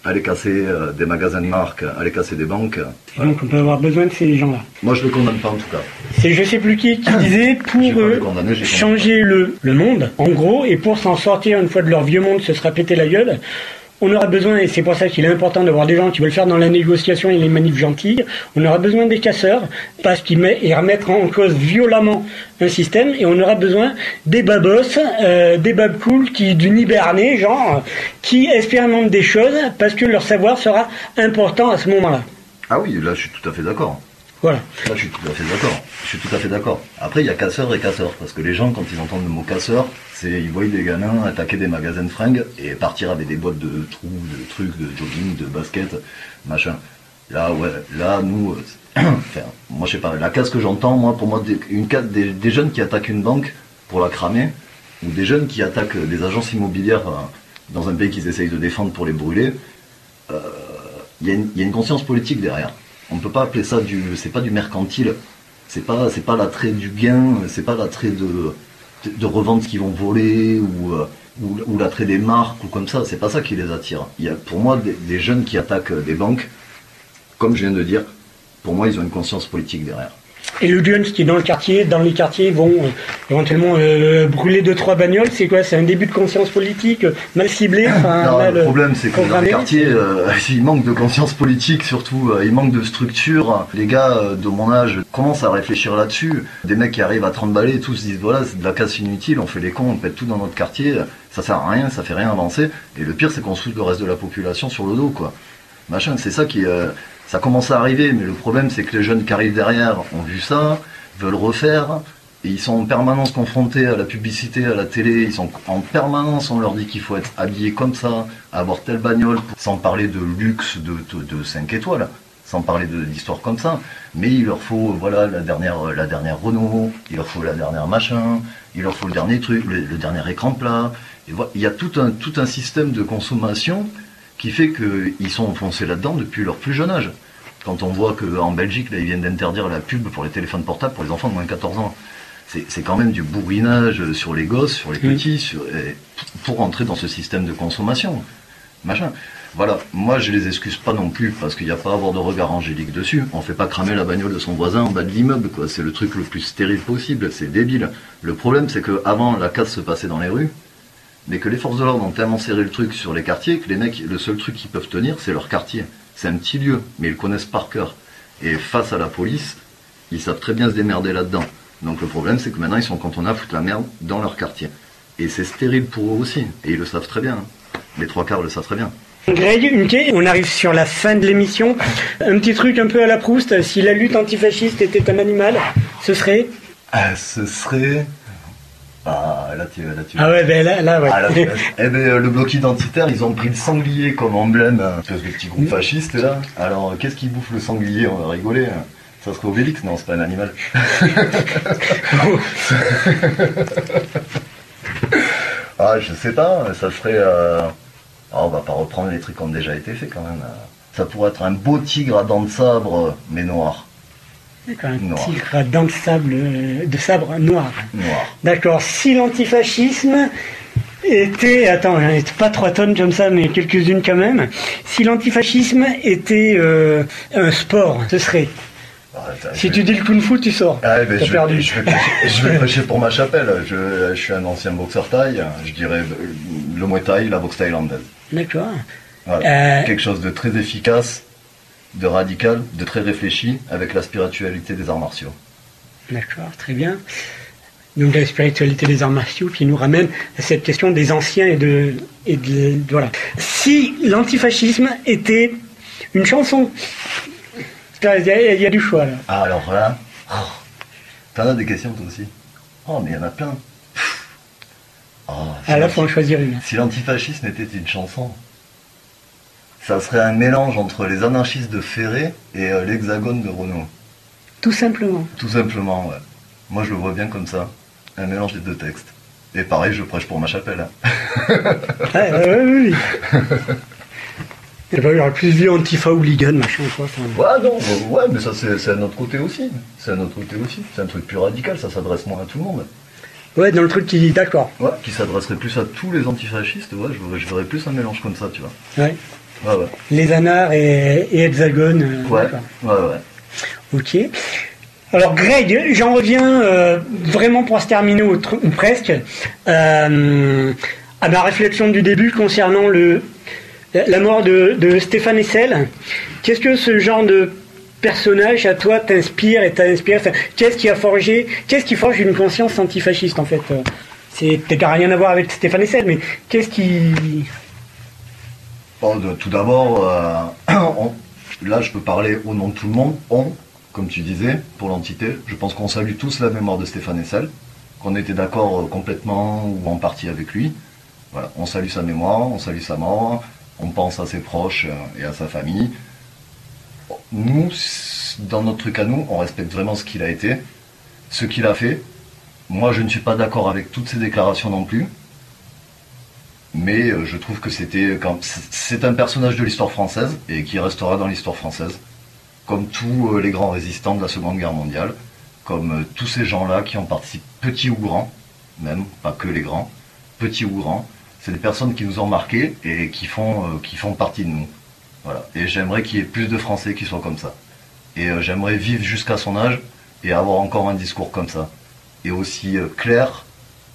aller casser euh, des magasins de marque, aller casser des banques, donc on peut avoir besoin de ces gens-là. moi je le condamne pas en tout cas. C'est je sais plus qui qui *coughs* disait pour euh, changer le, le monde, en gros, et pour s'en sortir une fois de leur vieux monde, se sera pété la gueule. On aura besoin, et c'est pour ça qu'il est important d'avoir des gens qui veulent faire dans la négociation et les manifs gentilles, on aura besoin des casseurs, parce qu'ils met- ils remettront en cause violemment un système, et on aura besoin des babos, euh, des babes cool qui, du Nibernais, genre, qui expérimentent des choses, parce que leur savoir sera important à ce moment-là. Ah oui, là je suis tout à fait d'accord. Voilà. Là, je suis tout à fait d'accord. Je suis tout à fait d'accord. Après, il y a casseurs et casseurs. Parce que les gens, quand ils entendent le mot casseur, c'est, ils voient des gamins attaquer des magasins de fringues et partir avec des boîtes de trous, de trucs, de jogging, de basket, machin. Là, ouais, là, nous, euh, *clears throat* enfin, moi, je sais pas, la casse que j'entends, moi, pour moi, une casse, des, jeunes qui attaquent une banque pour la cramer, ou des jeunes qui attaquent des agences immobilières euh, dans un pays qu'ils essayent de défendre pour les brûler, euh, il y a une conscience politique derrière. On ne peut pas appeler ça du, c'est pas du mercantile. C'est pas, c'est pas l'attrait du gain, c'est pas l'attrait de, de, de qu'ils vont voler ou, euh, ou, ou l'attrait des marques ou comme ça. C'est pas ça qui les attire. Il y a, pour moi, des jeunes qui attaquent des banques, comme je viens de dire, pour moi, ils ont une conscience politique derrière. Et le Jones qui est dans le quartier, dans les quartiers vont euh, éventuellement euh, brûler deux trois bagnoles, c'est quoi? C'est un début de conscience politique euh, mal ciblé *coughs* enfin, Non, mal, le problème, c'est que dans les quartiers, *laughs* il manque de conscience politique, surtout, il manque de structure. Les gars de mon âge commencent à réfléchir là-dessus. Des mecs qui arrivent à 30 balais, tous se disent voilà, c'est de la casse inutile, on fait les cons, on pète tout dans notre quartier, ça sert à rien, ça fait rien avancer. Et le pire, c'est qu'on soude le reste de la population sur le dos, quoi. Machin, c'est ça qui. Ça commence à arriver, mais le problème, c'est que les jeunes qui arrivent derrière ont vu ça, veulent refaire. Et ils sont en permanence confrontés à la publicité, à la télé. Ils sont en permanence, on leur dit qu'il faut être habillé comme ça, avoir telle bagnole, sans parler de luxe de, de, de 5 étoiles, sans parler d'histoires comme ça. Mais il leur faut, voilà, la dernière, la dernière Renault, il leur faut la dernière machin, il leur faut le dernier truc, le, dernier écran plat. Il y a tout un, tout un système de consommation qui fait qu'ils sont enfoncés là-dedans depuis leur plus jeune âge. Quand on voit qu'en Belgique, là, ils viennent d'interdire la pub pour les téléphones portables pour les enfants de moins de 14 ans, c'est quand même du bourrinage sur les gosses, sur les petits, sur- pour entrer dans ce système de consommation. Machin. Voilà, moi je les excuse pas non plus parce qu'il n'y a pas à avoir de regard angélique dessus. On fait pas cramer la bagnole de son voisin en bas de l'immeuble, quoi. C'est le truc le plus stérile possible, c'est débile. Le problème c'est que avant la casse se passait dans les rues, mais que les forces de l'ordre ont tellement serré le truc sur les quartiers que les mecs, le seul truc qu'ils peuvent tenir, c'est leur quartier. C'est un petit lieu, mais ils le connaissent par cœur. Et face à la police, ils savent très bien se démerder là-dedans. Donc le problème, c'est que maintenant, ils sont cantonnés à foutre la merde dans leur quartier. Et c'est stérile pour eux aussi. Et ils le savent très bien. hein. Les trois quarts le savent très bien. Greg, on arrive sur la fin de l'émission. Un petit truc un peu à la Proust, si la lutte antifasciste était un animal, ce serait? Ah, ce serait... Ah, là, tu... Là, tu... Ah ouais, ben là, là ouais. Ah, là, tu- eh ben, euh, le bloc identitaire, ils ont pris le sanglier comme emblème, hein, espèce de petit groupe fasciste là. Alors, euh, qu'est-ce qui bouffe le sanglier? On va rigoler. hein. Ça serait Obélix? Non, c'est pas un animal. *laughs* ah, je sais pas, ça serait. euh, ah, on va pas reprendre les trucs qui ont déjà été faits quand même. Ça pourrait être un beau tigre à dents de sabre, mais noir. D'accord, un Noir. tigre dans le sable, euh, de sabre noir. Noir. D'accord, si l'antifascisme était, attends, j'en ai pas trois tonnes comme ça, mais quelques-unes quand même. Si l'antifascisme était euh, un sport, ce serait. Ah, attends, Si tu dis le kung fu, tu sors. Ah, ben, je, perdu. vais, je, vais prêcher, je vais *laughs* prêcher pour ma chapelle. Je, je suis un ancien boxeur thaï. Je dirais le muay thai, la boxe thaïlandaise. D'accord. Voilà. Euh, Quelque chose de très efficace, de radical, de très réfléchi, avec la spiritualité des arts martiaux. D'accord, très bien. Donc la spiritualité des arts martiaux qui nous ramène à cette question des anciens et de, et de voilà. Si l'antifascisme était une chanson, il y, a- il y a du choix là. Ah, alors là, oh, t'en as des questions toi aussi Oh, mais il y en a plein. Oh, si Ah là, l'anti- faut en choisir une. Si l'antifascisme était une chanson, ça serait un mélange entre les anarchistes de Ferré et euh, l'hexagone de Renault. Tout simplement. Tout simplement, ouais. Moi, je le vois bien comme ça. Un mélange des deux textes. Et pareil, je prêche pour ma chapelle. hein. *laughs* Ouais, oui. Il y aura plus vu Antifa hooligan, machin, quoi. Ouais, non, euh, ouais, mais ça, c'est c'est un autre côté aussi. C'est un autre côté aussi. C'est un truc plus radical, ça s'adresse moins à tout le monde. Ouais, dans le truc qui. D'accord. Ouais, qui s'adresserait plus à tous les antifascistes, ouais, je verrais, je verrais plus un mélange comme ça, tu vois. Ouais. Ouais, ouais. Les anards et, et Hexagone. euh, Ouais, ouais, ouais. Ok. Alors Greg, j'en reviens euh, vraiment pour se terminer ou presque euh, à ma réflexion du début concernant le la mort de, de Stéphane Essel. Qu'est-ce que ce genre de personnage à toi t'inspire et t'inspire Qu'est-ce qui a forgé Qu'est-ce qui forge une conscience antifasciste en fait? C'est peut-être rien à voir avec Stéphane Essel, mais qu'est-ce qui Tout d'abord, euh, *clears throat* là, je peux parler au nom de tout le monde. On, comme tu disais, pour l'entité, je pense qu'on salue tous la mémoire de Stéphane Essel, qu'on était d'accord euh, complètement ou en partie avec lui. On salue sa mémoire, on salue sa mort, on pense à ses proches euh, et à sa famille. Nous, dans notre truc à nous, on respecte vraiment ce qu'il a été, ce qu'il a fait. Moi, je ne suis pas d'accord avec toutes ses déclarations non plus mais euh, je trouve que c'était c'est- un personnage de l'histoire française et qui restera dans l'histoire française, comme tous euh, les grands résistants de la Seconde Guerre mondiale, comme euh, tous ces gens-là qui ont participé, petits ou grands, même pas que les grands, petits ou grands, c'est des personnes qui nous ont marqués et qui font partie de nous. Et j'aimerais qu'il y ait plus de Français qui soient comme ça. Et j'aimerais vivre jusqu'à son âge et avoir encore un discours comme ça, et aussi clair,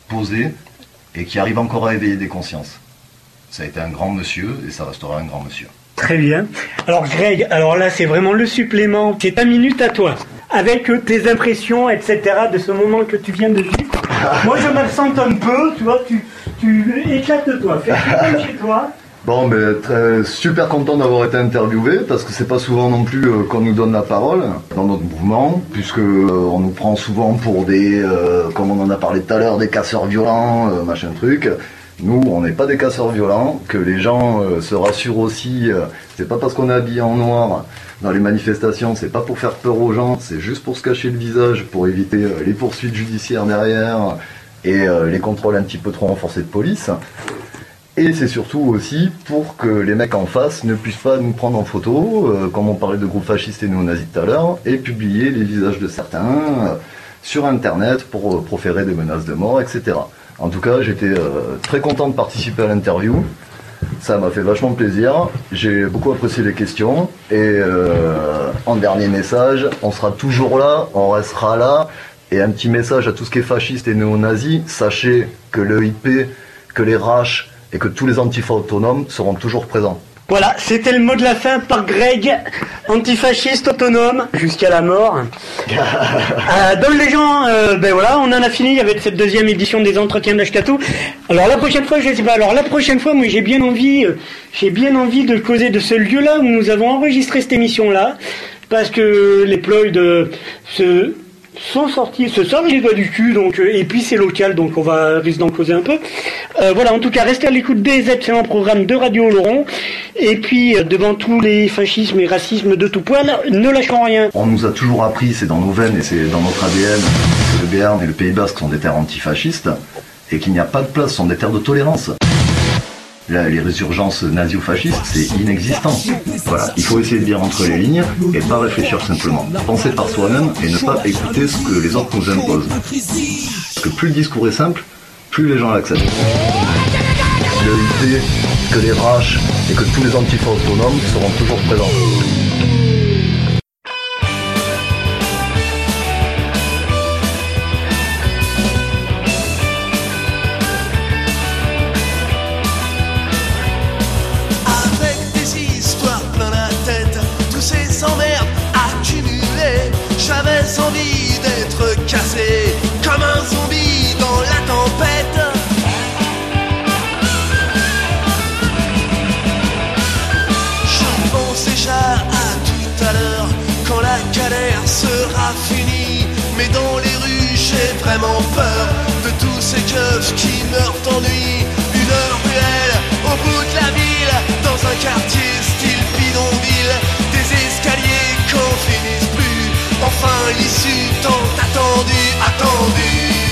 posé, et qui arrive encore à éveiller des consciences. Ça a été un grand monsieur et ça restera un grand monsieur. Très bien. Alors Greg, alors là c'est vraiment le supplément. C'est ta minute à toi. Avec euh, tes impressions, etc. de ce moment que tu viens de vivre. *laughs* Moi je m'absente un peu, tu vois, tu, tu éclates-toi. Fais comme chez toi. Bon, mais très, super content d'avoir été interviewé parce que c'est pas souvent non plus euh, qu'on nous donne la parole dans notre mouvement, puisque euh, on nous prend souvent pour des, euh, comme on en a parlé tout à l'heure, des casseurs violents, machin truc. Nous, on n'est pas des casseurs violents, que les gens se rassurent aussi. c'est pas parce qu'on est habillé en noir dans les manifestations, c'est pas pour faire peur aux gens, c'est juste pour se cacher le visage, pour éviter les poursuites judiciaires derrière et les contrôles un petit peu trop renforcés de police. Et c'est surtout aussi pour que les mecs en face ne puissent pas nous prendre en photo, euh, comme on parlait de groupes fascistes et néo-nazis tout à l'heure, et publier les visages de certains euh, sur Internet pour euh, proférer des menaces de mort, etc. En tout cas, j'étais très content de participer à l'interview. Ça m'a fait vachement plaisir. J'ai beaucoup apprécié les questions. Et en dernier message, on sera toujours là, on restera là. Et un petit message à tout ce qui est fasciste et néo-nazi. Sachez que le IP, que les RACH et que tous les antifas autonomes seront toujours présents. Voilà, c'était le mot de la fin par Greg, antifasciste autonome jusqu'à la mort. *laughs* Euh, donc les gens, euh, ben voilà, on en a fini avec cette deuxième édition des entretiens d'Ashkatou. Alors la prochaine fois, je sais pas. Alors la prochaine fois, moi j'ai bien envie, euh, j'ai bien envie de causer de ce lieu-là où nous avons enregistré cette émission-là, parce que les ploys de ce sont sortis ce soir les doigts du cul, donc euh, et puis c'est local, donc on va risque d'en causer un peu. Euh, voilà, en tout cas, restez à l'écoute des excellents programmes de Radio Laurent. Et puis, euh, devant tous les fascismes et racismes de tout poil, ne lâchons rien. On nous a toujours appris, c'est dans nos veines et c'est dans notre ADN, que le Béarn et le Pays Basque sont des terres antifascistes et qu'il n'y a pas de place, ce sont des terres de tolérance. Là, les résurgences nazio-fascistes, c'est inexistant. Voilà, il faut essayer de lire entre les lignes et pas réfléchir simplement. Penser par soi-même et ne pas écouter ce que les autres nous imposent. Parce que plus le discours est simple, plus les gens l'acceptent. L'idée que les râches et que tous les antifas autonomes seront toujours présents. Finie. Mais dans les rues, j'ai vraiment peur de tous ces keufs qui meurent d'ennui. Une heure ruelle au bout de la ville, dans un quartier style bidonville. Des escaliers qu'on finisse plus. Enfin, l'issue tant attendue, attendue.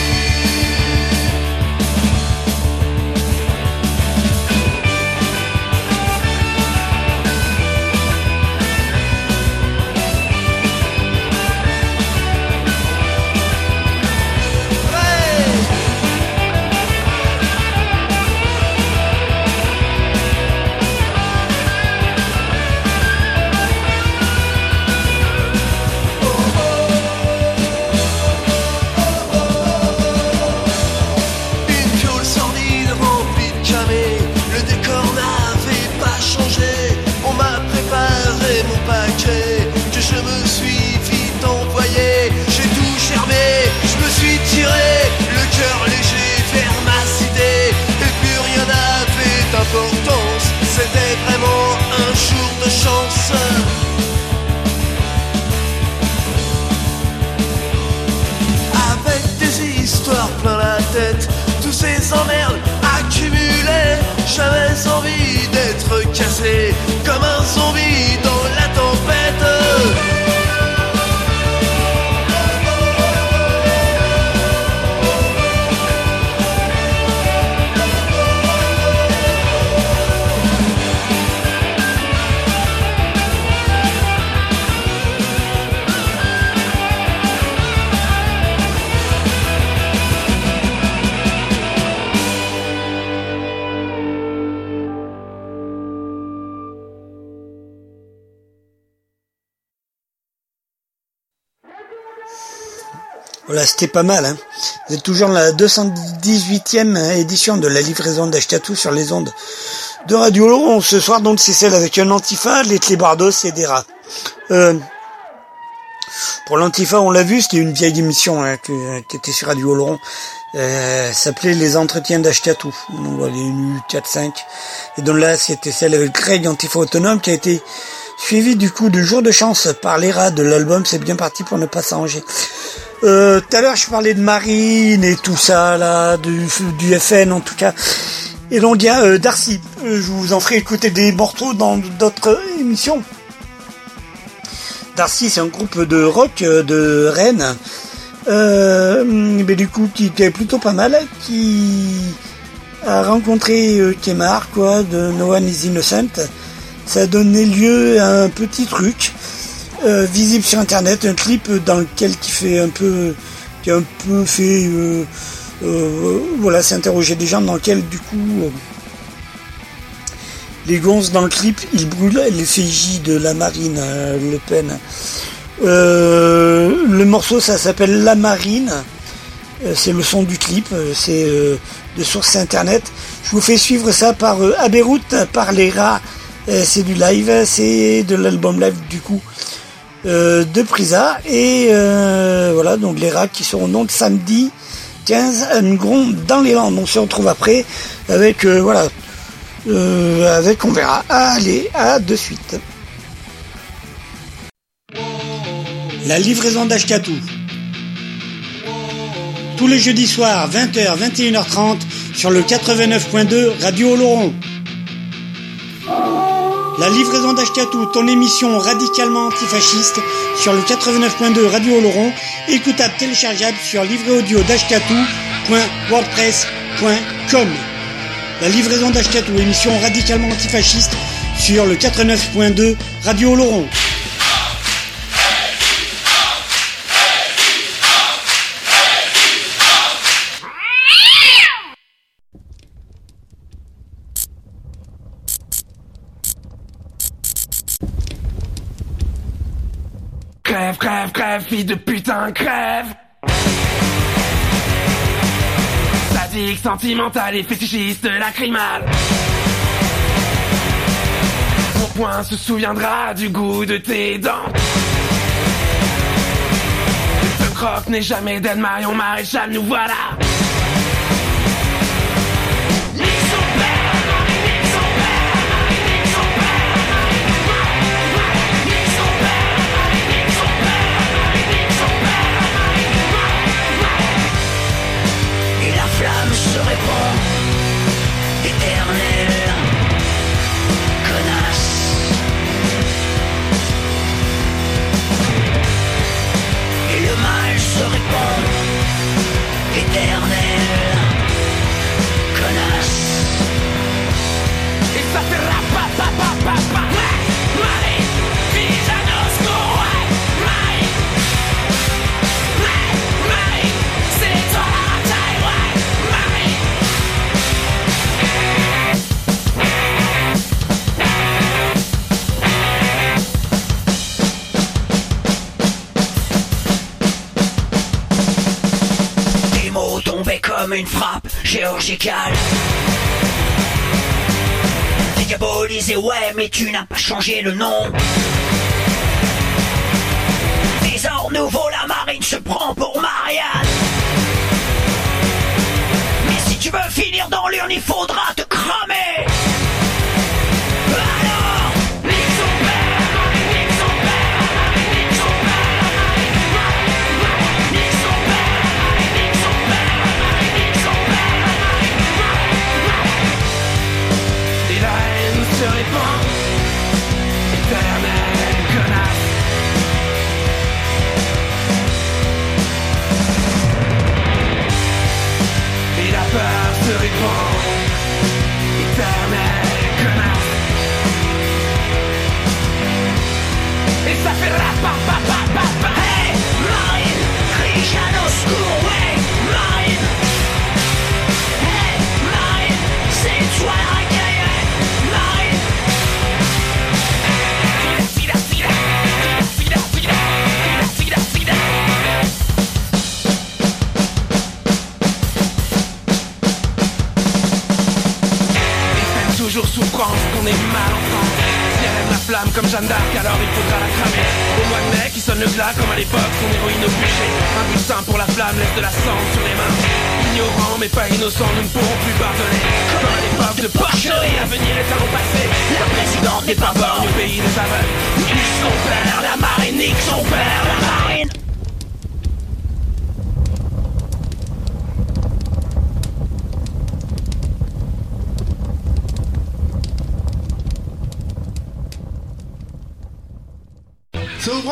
Emmerdes accumulés. J'avais envie d'être cassé comme un zombie dans la tempête. C'était pas mal. Hein. Vous êtes toujours dans la 218e édition de la livraison d'Achetatou sur les ondes de Radio Laurent. Ce soir, donc, c'est celle avec un antifa, les clébardos et des rats. Euh, pour l'antifa, on l'a vu, c'était une vieille émission hein, qui, qui était sur Radio Laurent. Euh, s'appelait Les Entretiens d'Achetatou. Donc, voilà, il y a eu 4-5. Et donc là, c'était celle avec Greg Antifa Autonome qui a été suivi du coup de Jour de Chance par les rats de l'album C'est bien parti pour ne pas s'arranger. Euh, tout à l'heure, je parlais de Marine et tout ça, là, du, FN en tout cas. Et donc, il y Darcy. Euh, je vous en ferai écouter des morceaux dans d'autres émissions. Darcy, c'est un groupe de rock euh, de Rennes. Euh, mais du coup, qui, est plutôt pas mal, qui a rencontré Kemar, quoi, de No One is Innocent. Ça a donné lieu à un petit truc euh, visible sur internet, un clip dans lequel qui fait un peu, qui a un peu fait, euh, euh, voilà, s'interroger des gens dans lequel du coup les gonzes dans le clip ils brûlent l'effigie de la marine Le Pen. Le morceau ça s'appelle La Marine. C'est le son du clip, c'est de source internet. Je vous fais suivre ça par à Beyrouth, par les rats. Euh, c'est du live, c'est de l'album live du coup euh, de Prisa. Et euh, voilà, donc les rats qui seront donc samedi 15 à Mugron dans les Landes. On se retrouve après avec voilà, avec on verra. Allez, à de suite. La livraison d'Ashkatou. tous les jeudis soirs, 20h, 21h30, sur le 89.2 Radio Oloron. La livraison d'Ashkatou, ton émission radicalement antifasciste, sur le 89.2 Radio Oloron, écoutable téléchargeable sur livréaudio.wordpress.com. La livraison d'Ashkatou, émission radicalement antifasciste, sur le 89.2 Radio Oloron. Crève, crève, fille de putain, crève. Sadique, sentimental et fétichiste, lacrymal Mon poing se souviendra du goût de tes dents. Le croque n'est jamais d'Anne Marion Maréchal, nous voilà mais tu n'as pas changé le nom. Trésor nouveau, la marine se prend pour Marianne. Mais si tu veux finir dans l'urne, il faudra Hey, Marine, crie Jeanne flamme comme Jeanne d'Arc alors il faudra la cramer. Au mois de mai qui sonne le glas comme à l'époque son héroïne au bûcher Un bulletin pour la flamme laisse de la cendre sur les mains. Ignorant mais pas innocent nous ne pourrons plus pardonner. Comme à l'époque de porcherie l'avenir est à passé. La présidente n'est pas borne au pays des aveugles. Nique son père, la marine, nique son père, la marine.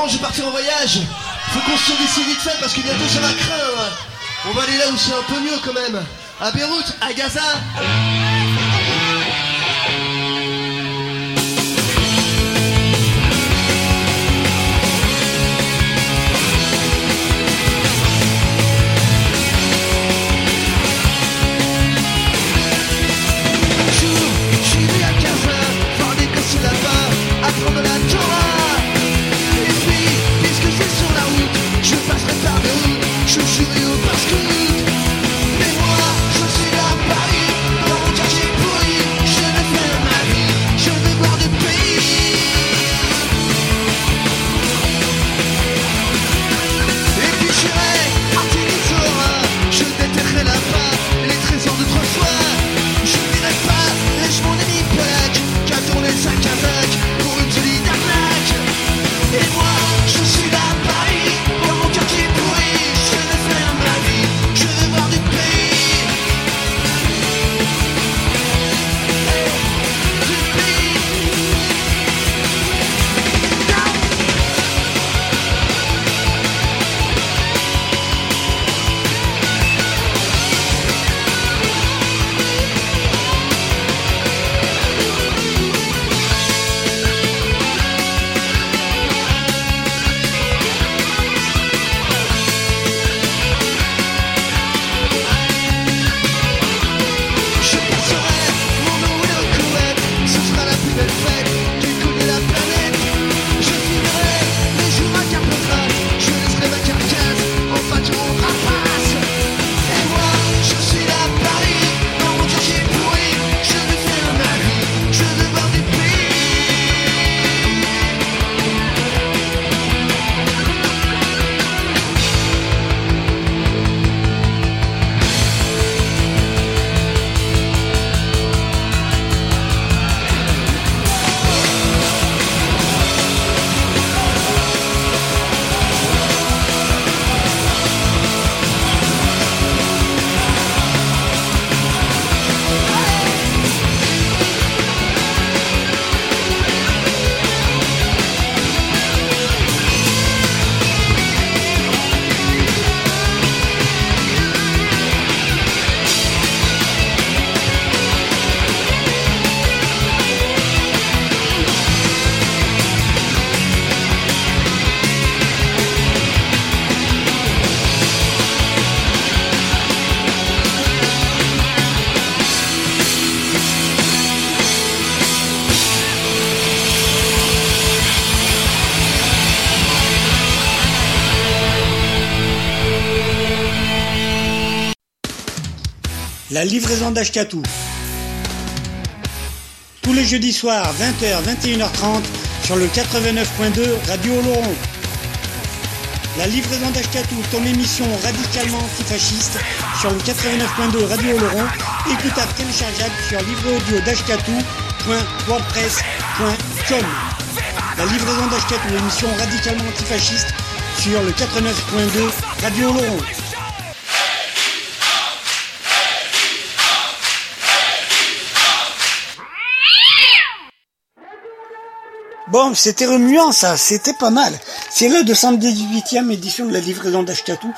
Je vais partir en voyage. Faut qu'on se ici vite fait parce que bientôt ça va craindre On va aller là où c'est un peu mieux quand même. À Beyrouth, à Gaza La livraison d'Ashkatou. Tous les jeudis soirs, 20h, 21h30, sur le 89.2 Radio Oloron. La livraison d'Ashkatou, ton émission radicalement antifasciste, sur le 89.2 Radio Oloron, écoutable téléchargeable sur livreaudio.wordpress.com. La livraison d'Ashkatou, émission radicalement antifasciste, sur le 89.2 Radio Oloron. C'était remuant ça, c'était pas mal. C'est la 218e édition de la livraison d'Ashkatou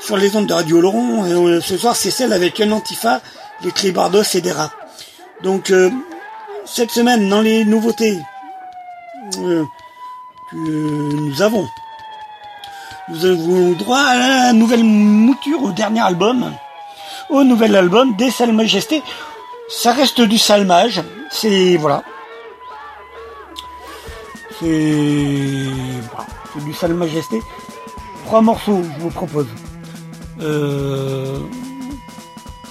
sur les ondes de Radio Laurent. Euh, ce soir, c'est celle avec un antifa, les Clibardos et des. Donc, euh, cette semaine, dans les nouveautés, euh, nous avons nous avons droit à la nouvelle mouture au dernier album, au nouvel album des Salles Majestés. Ça reste du salmage, c'est voilà. C'est du Salles Majesté. Trois morceaux, je vous propose, euh,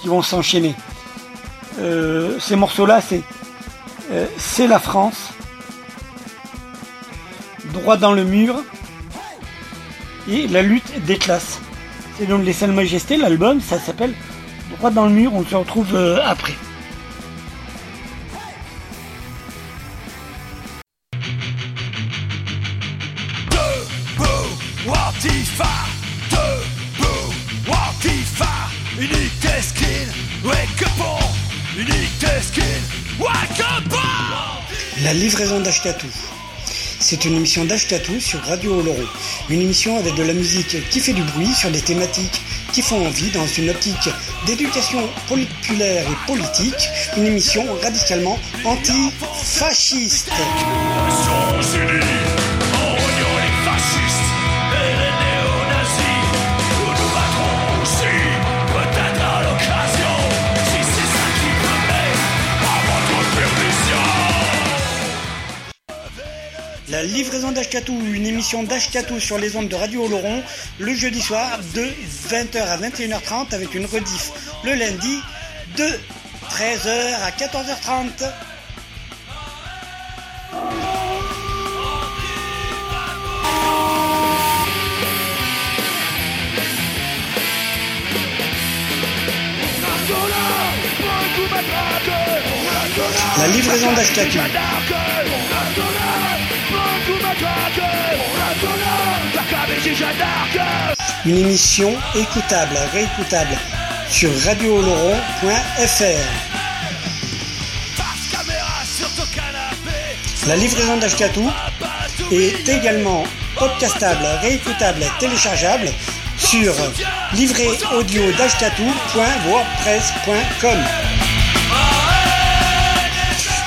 qui vont s'enchaîner. Euh, ces morceaux-là, c'est euh, c'est la France, droit dans le mur et la lutte des classes. C'est donc les Salles Majestés, l'album, ça s'appelle Droit dans le mur, on se retrouve après. Livraison d'Ashkatou. C'est une émission d'Ashkatou sur Radio Oloron. Une émission avec de la musique qui fait du bruit sur des thématiques qui font envie dans une optique d'éducation populaire et politique. Une émission radicalement anti-fasciste. La livraison d'Ashkatou, une émission d'Ashkatou sur les ondes de Radio Oloron, le jeudi soir de 20h à 21h30 avec une rediff le lundi de 13h à 14h30. La livraison d'Ashkatou. Une émission écoutable, réécoutable sur radiooloron.fr. La livraison d'Ashkatou est également podcastable, réécoutable, téléchargeable sur livréaudio.wordpress.com.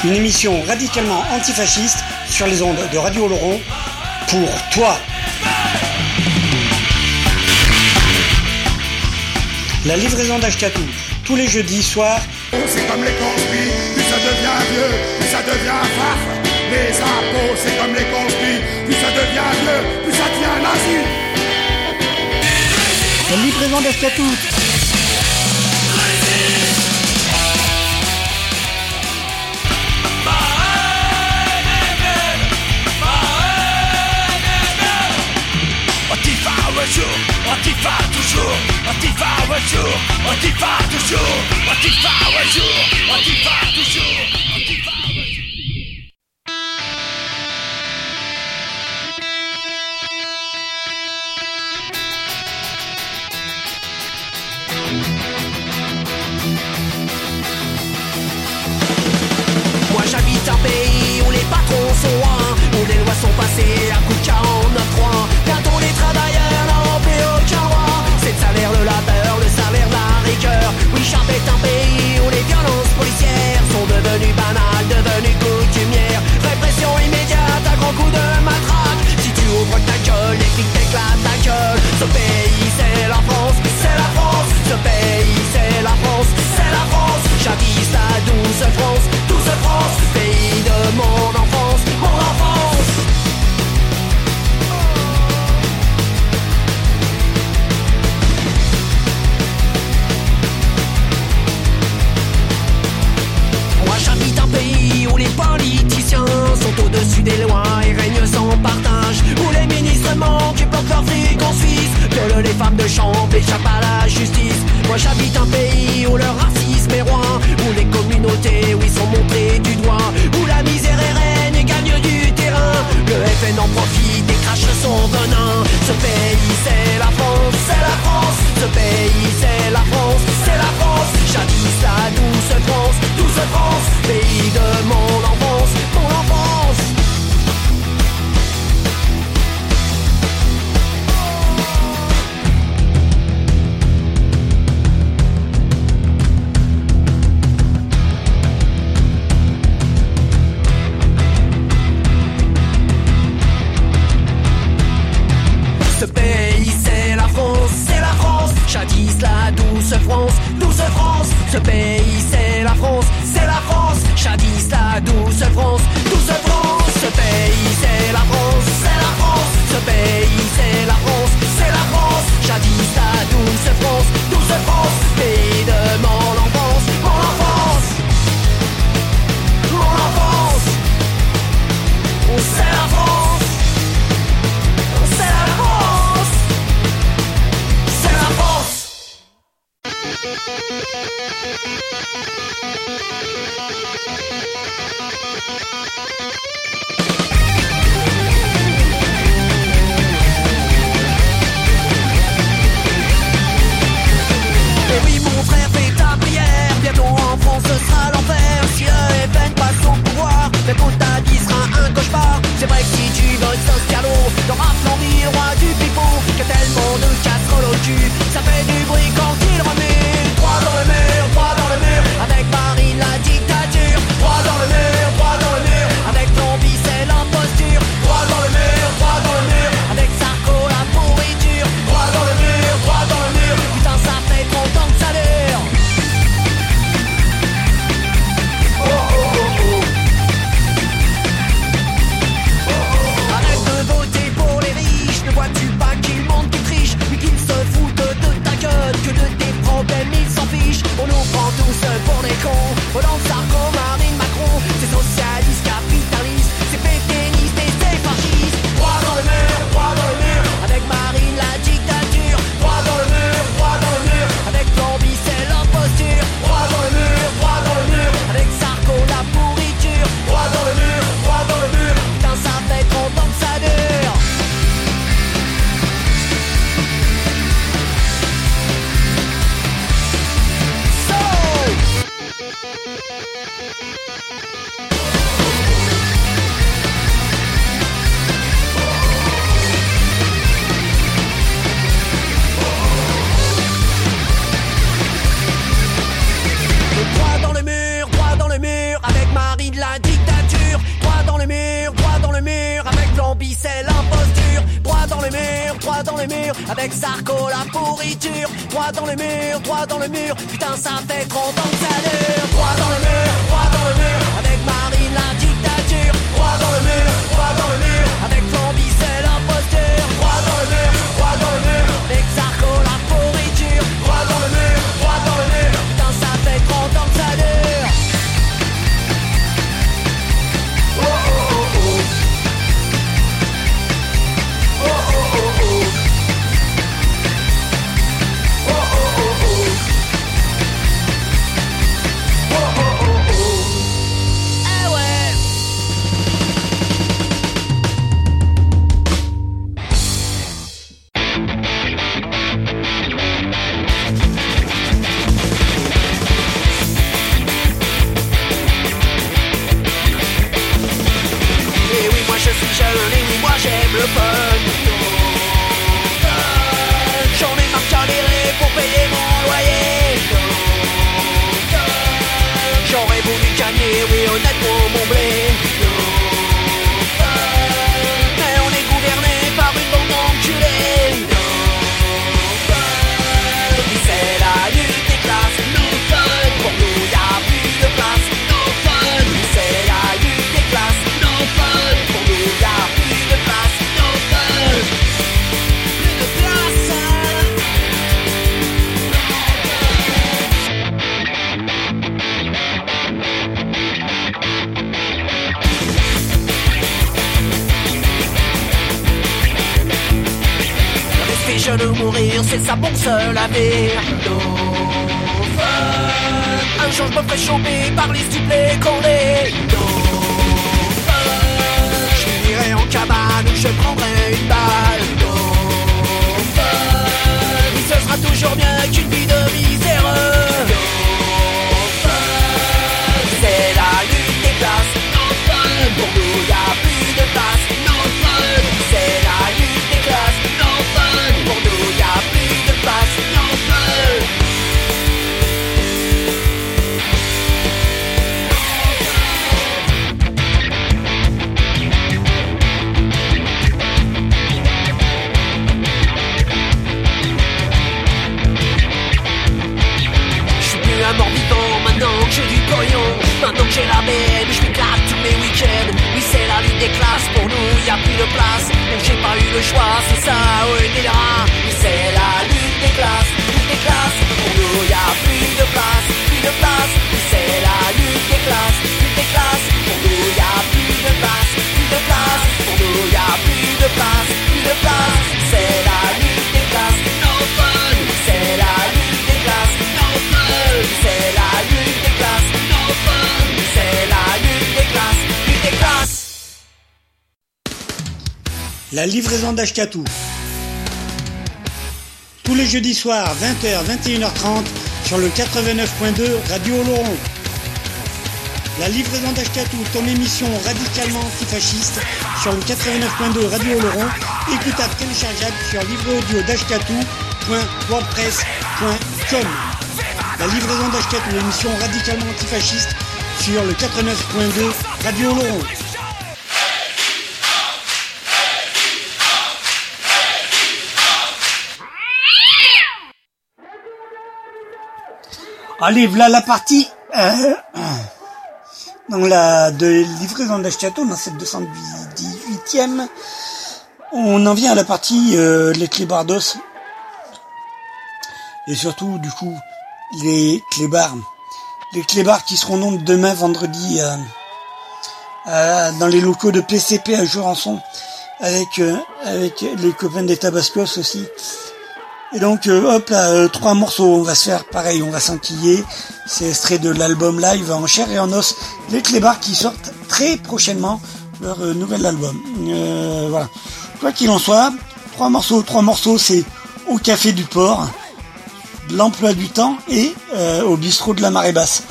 Une émission radicalement antifasciste sur les ondes de Radio Oloron pour toi. La livraison d'Ashkatou, tous les jeudis soirs C'est comme les conspires, plus ça devient vieux, plus ça devient faf. Les impôts, c'est comme les conspires, plus ça devient vieux, plus ça devient nazi. La livraison d'Ashkatou. Jour, Antifa toujours, Antifa un jour, Antifa toujours, Antifa un jour, Antifa toujours, Antifa. Moi j'habite un pays où les patrons sont un Où les lois sont passées à coup de 49 Bientôt les travailleurs Oui Charp est un pays où les violences policières Sont devenues banales, devenues coutumières. Répression immédiate à grands coups de matraque. Si tu ouvres ta gueule, les flics t'éclatent ta gueule Ce pays c'est la France, c'est la France. Ce pays c'est la France, c'est la France. J'habite la douce France, droit dans le mur, avec Sarko la pourriture, droit dans le mur, droit dans le mur, putain ça fait trop ans droit dans le mur. d'Ashkatou. Tous les jeudis soirs, 20h, 21h30, sur le 89.2 Radio Oloron. La livraison d'Ashkatou, ton émission radicalement antifasciste, sur le 89.2 Radio Oloron, écoutable téléchargeable sur livreaudio.wordpress.com. La livraison d'Ashkatou, l'émission radicalement antifasciste, sur le 89.2 Radio Oloron. Allez, voilà la partie euh, dans la de livraison d'Ashkato, dans cette 218e. On en vient à la partie euh, les clébardos. Et surtout, du coup, les clébards. Les clébards qui seront donc demain, vendredi, euh, dans les locaux de PCP à Jurançon, avec, euh, avec les copains des Tabascos aussi. Et donc, euh, hop là, euh, trois morceaux, on va se faire pareil, on va s'enquiller. C'est extrait de l'album live en chair et en os, les Clébards qui sortent très prochainement leur euh, nouvel album. Euh, voilà. Quoi qu'il en soit, trois morceaux, trois morceaux, c'est au Café du Port, l'emploi du temps et euh, au bistrot de la marée basse.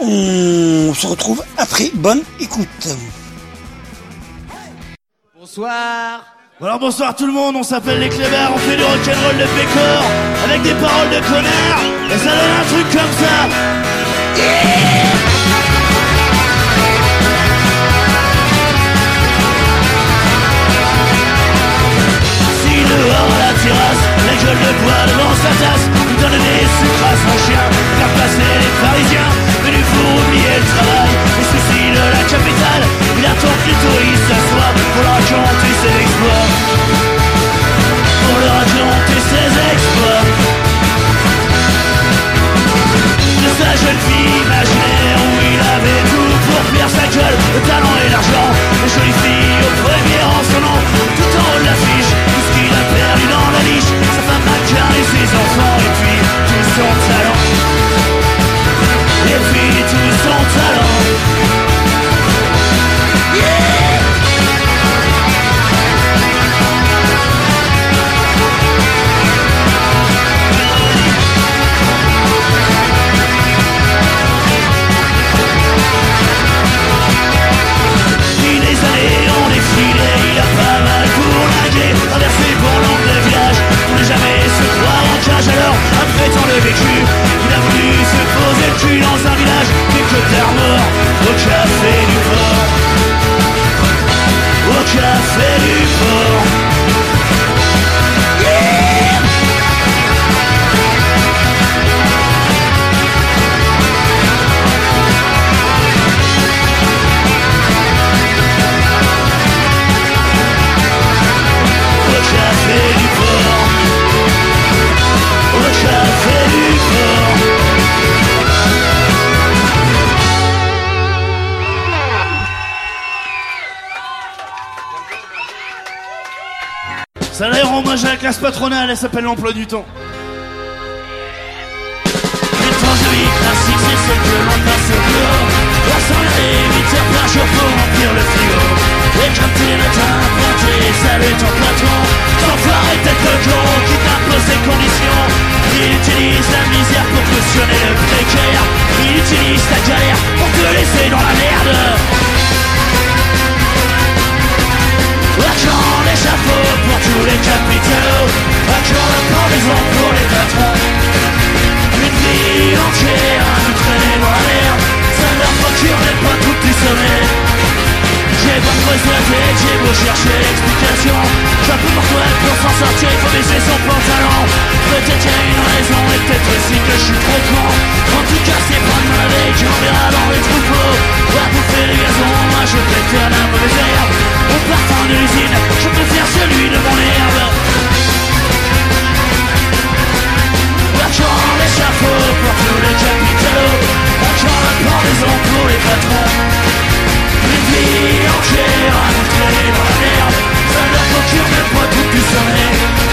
On se retrouve après. Bonne écoute. Bonsoir. Alors bonsoir tout le monde, on s'appelle les Clébards, on fait du rock'n'roll de pécor avec des paroles de connard et ça donne un truc comme ça. Si dehors à la terrasse, la gueule de bois devant sa tasse, donne des sucres à son chien, faire passer les Parisiens, venus pour oublier le travail, les soucis de la capitale, il attend que les touristes s'assoient pour leur raconter ses exploits, pour leur raconter ses exploits. De sa jeune fille imaginaire où il avait tout pour plaire sa gueule, le talent et l'argent, les jolies filles au premier rang son en cage. Alors, après tant de vécu, il a voulu se poser le dans un village, quelques terres morts, au café du classe patronale, elle s'appelle l'emploi du temps. Classique, c'est celle que l'on passe au bureau. La sonnerie, 8 heures par jour pour remplir le frigo. Et quand le temps pointé, salut ton patron. Est tête de con qui t'impose des conditions. Il utilise la misère pour cautionner le précaire. Il utilise ta galère pour te laisser dans la merde. Les capitaux L'argent, la pendaison pour les patrons J'ai j'ai beau chercher l'explication. Peux pour toi pour s'en sortir, il faut baisser son pantalon. Peut-être qu'il y a une raison et peut-être aussi que je suis trop con. En tout cas c'est pas de ma veille qu'on verra dans les troupeaux. Va bouffer les gazons, moi je préfère la mauvaise herbe. Au partant de l'usine, je préfère bien celui de mon herbe. Quand l'échafaud pour tous les capitalos, quand la pendaison pour les patrons. À nous traîner dans la merde, ça pas tout du.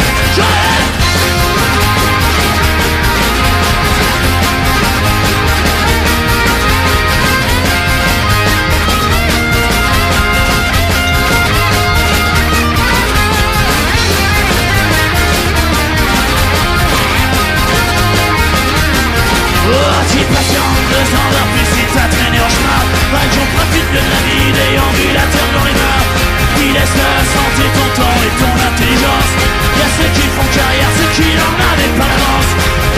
Pas qu'on profite de la vie déambulateur dans les mains Qui laisse la santé, ton temps et ton intelligence. Y'a ceux qui font carrière, ceux qui n'en avaient pas l'avance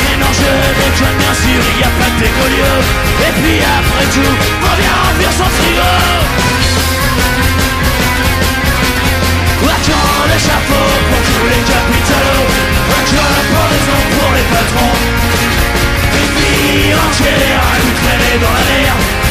Et non, je déconne bien sûr, y a pas de décollieux Et puis après tout, on vient remplir son frigo. Quand les chapeaux pour tous les capitaux. Quand la pendaison pour les patrons. Une vie entière à nous dans la mer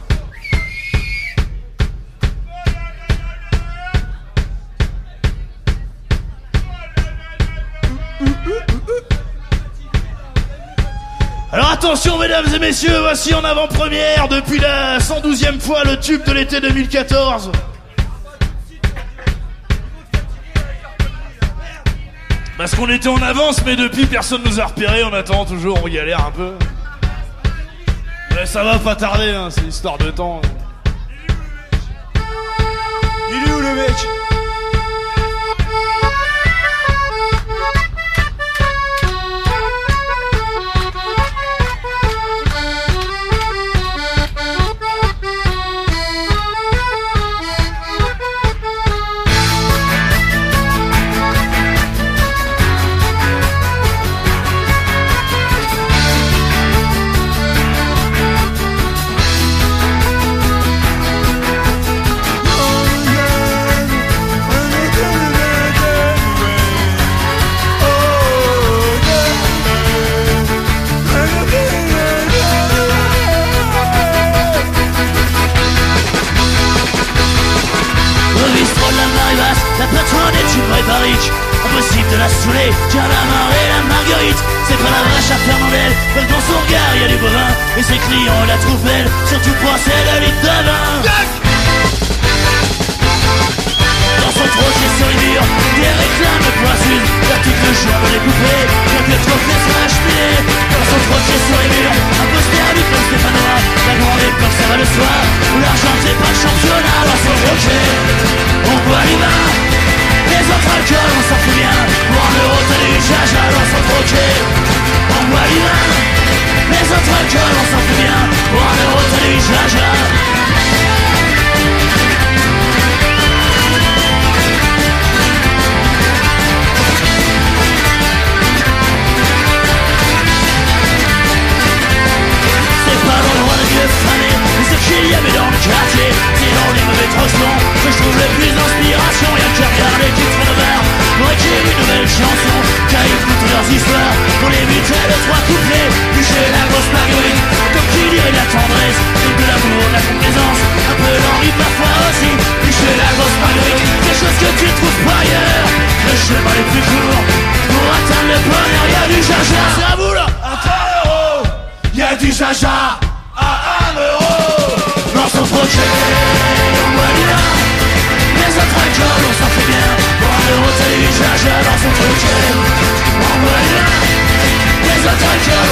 mesdames et messieurs, voici en avant-première depuis la 112e fois le tube de l'été 2014. Parce qu'on était en avance, mais depuis personne nous a repéré, on attend toujours, on galère un peu. Mais ça va pas tarder, hein, c'est histoire de temps. Impossible de la saouler, car la marée, la marguerite. C'est pas la vache à Fernandel, même dans son regard y a du bovin. Et ses clients la trouvent belle, surtout pour c'est le litre de vin. Dans son troquet sur les murs, des réclames de poissons L'article jaune les poupées, quelques trophées sur la cheminée Dans son troquet sur les murs, un poster du club stéphanois La grande époque ça va le soir, où l'argent c'est pas le championnat Dans son troquet, on boit du vin Les autres alcools on s'en fout bien, pour un euro t'as du jaja dans son troquet On boit du vin, les autres alcools on s'en fout Y avait dans le quartier C'est dans les mauvais trostons Que je trouve le plus d'inspiration. Y'a qu'à regarder qui de bar Pour écrire une nouvelle chanson Qu'à écouter leurs histoires. Pour les buter de trois couplets Bûcher la grosse marguerite Comme qui dirait de la tendresse Donc de l'amour, de la complaisance. Un peu d'envie parfois aussi Bûcher la grosse marguerite Des choses que tu trouves pas ailleurs Le chemin les plus courts. Pour atteindre le bonheur Y'a du jaja. C'est à vous là. Y'a du jaja. À un euro Dans son projet, on boit du vin Les autres alcools, on s'en fait bien Pour un euro, t'as du jaja dans son projet On boit du vin Les autres alcools,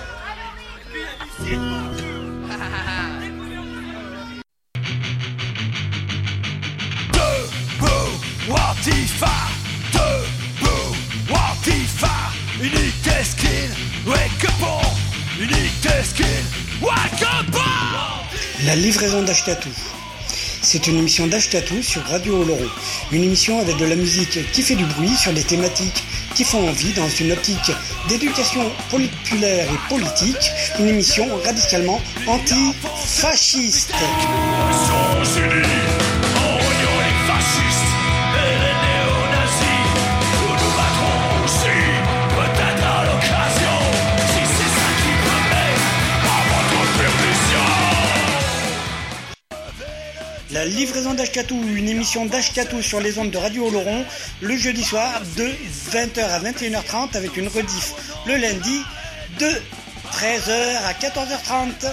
livraison d'Ashkatou. C'est une émission d'Ashkatou sur Radio Oloron. Une émission avec de la musique qui fait du bruit sur des thématiques qui font envie dans une optique d'éducation populaire et politique. Une émission radicalement anti-fasciste. La livraison d'Ashkatou, une émission d'Ashkatou sur les ondes de Radio Oloron, le jeudi soir de 20h à 21h30 avec une rediff le lundi de 13h à 14h30.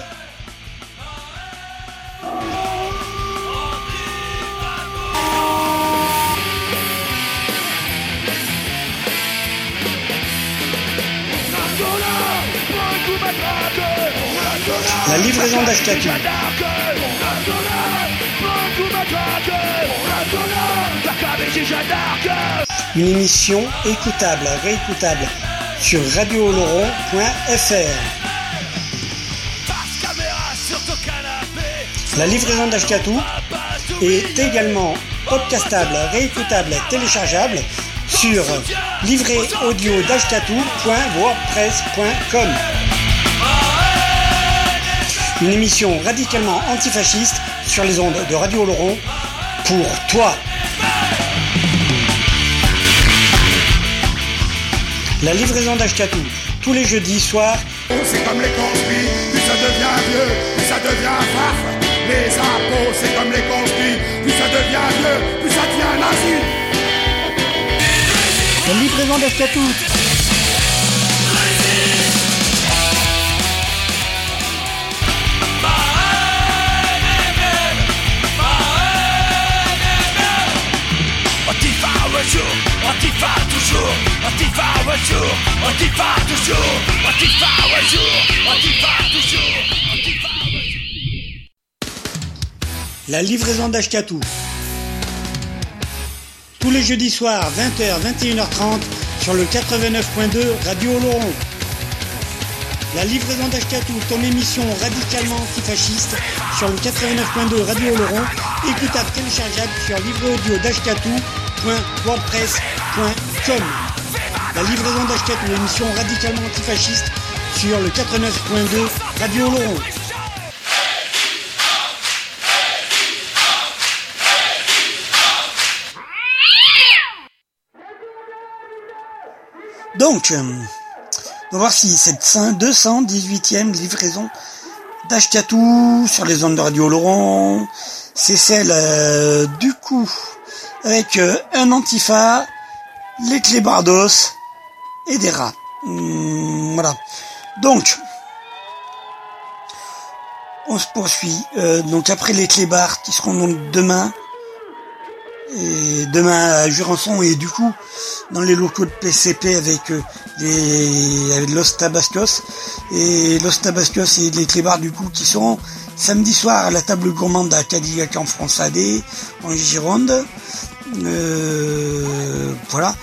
La livraison d'Ashkatou. Une émission écoutable, réécoutable sur radiooloron.fr. La livraison d'Ashkatou est également podcastable, réécoutable, téléchargeable sur livréaudio.wordpress.com. Une émission radicalement antifasciste sur les ondes de Radio Oloron pour toi. La livraison d'Ashkatou, tous les jeudis soirs C'est comme les conspires, plus ça devient vieux, plus ça devient farf. Les impôts, c'est comme les conspires, plus ça devient vieux, plus ça devient nazi. La livraison d'Ashkatou. La livraison d'Ashkatou. Tous les jeudis soirs, 20h, 21h30 sur le 89.2 Radio Oloron. La livraison d'Ashkatou, ton émission radicalement antifasciste sur le 89.2 Radio Oloron, écoutable téléchargeable sur livréaudio.wordpress.com. La livraison d'Ashkatou, émission radicalement antifasciste sur le 89.2 Radio Oloron. Donc, euh, on va voir si cette 218e livraison d'Ashkatou sur les ondes de Radio Laurent, c'est celle euh, du coup avec euh, un antifa, les clébardos et des rats. Hum, voilà. Donc, on se poursuit. Euh, donc après les clébards qui seront donc demain, et demain à Jurançon et du coup dans les locaux de PCP avec euh, les avec Los Tabascos et Los Tabascos et les Clébards du coup qui seront samedi soir à la table gourmande à Cadillac en France AD en Gironde Euh, voilà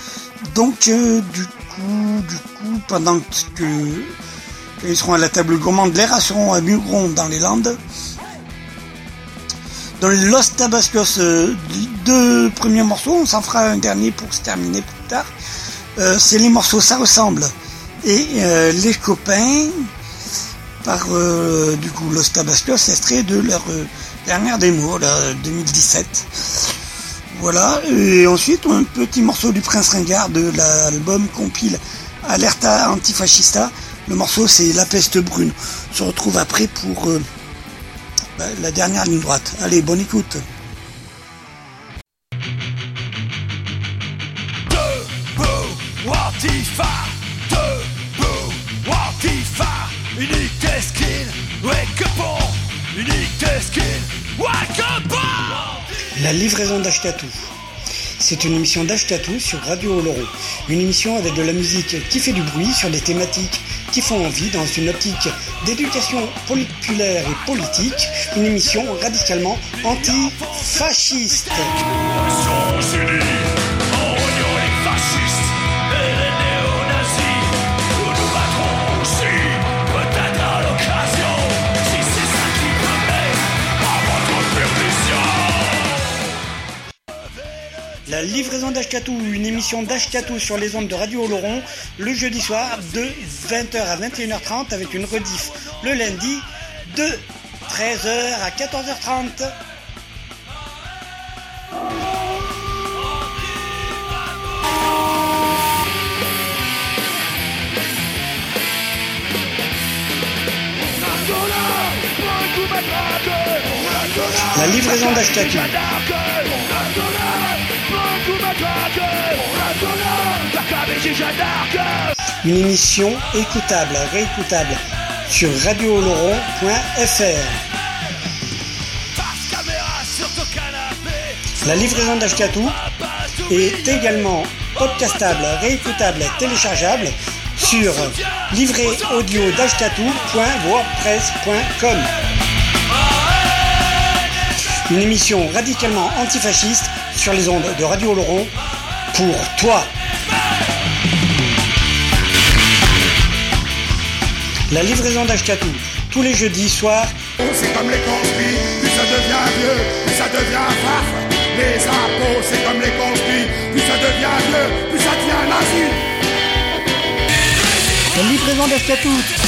donc euh, du coup du coup pendant que qu'ils seront à la table gourmande les rats seront à Mugron dans les Landes dans Los Tabascos, euh, deux premiers morceaux, on s'en fera un dernier pour se terminer plus tard. C'est les morceaux Ça ressemble et les copains par du coup Los Tabascos, extrait de leur dernière démo, là, 2017. Voilà, et ensuite un petit morceau du Prince Ringard de l'album compile Alerta Antifascista. Le morceau c'est La Peste Brune. On se retrouve après pour euh, bah, la dernière ligne droite. Allez, bonne écoute. La livraison d'Ashkatou. c'est une émission d'Ashkatou sur Radio Oloron. Une émission avec de la musique qui fait du bruit sur des thématiques qui font envie dans une optique d'éducation populaire et politique. Une émission radicalement anti-fasciste. La livraison d'Ashkatou, une émission d'Ashkatou sur les ondes de Radio Oloron, le jeudi soir de 20h à 21h30 avec une rediff le lundi de 13h à 14h30. La livraison d'Ashkatou. Une émission écoutable, réécoutable sur radiooloron.fr. La livraison d'Ashkatou est également podcastable, réécoutable, téléchargeable sur livréaudio.wordpress.com. Une émission radicalement antifasciste sur les ondes de Radio Oloron pour toi. La livraison d'Ashkatou, tous les jeudis soirs C'est comme les conspires, plus ça devient vieux, plus ça devient farf. Les impôts, c'est comme les conspires, plus ça devient vieux, plus ça devient nazi. La livraison d'Ashkatou.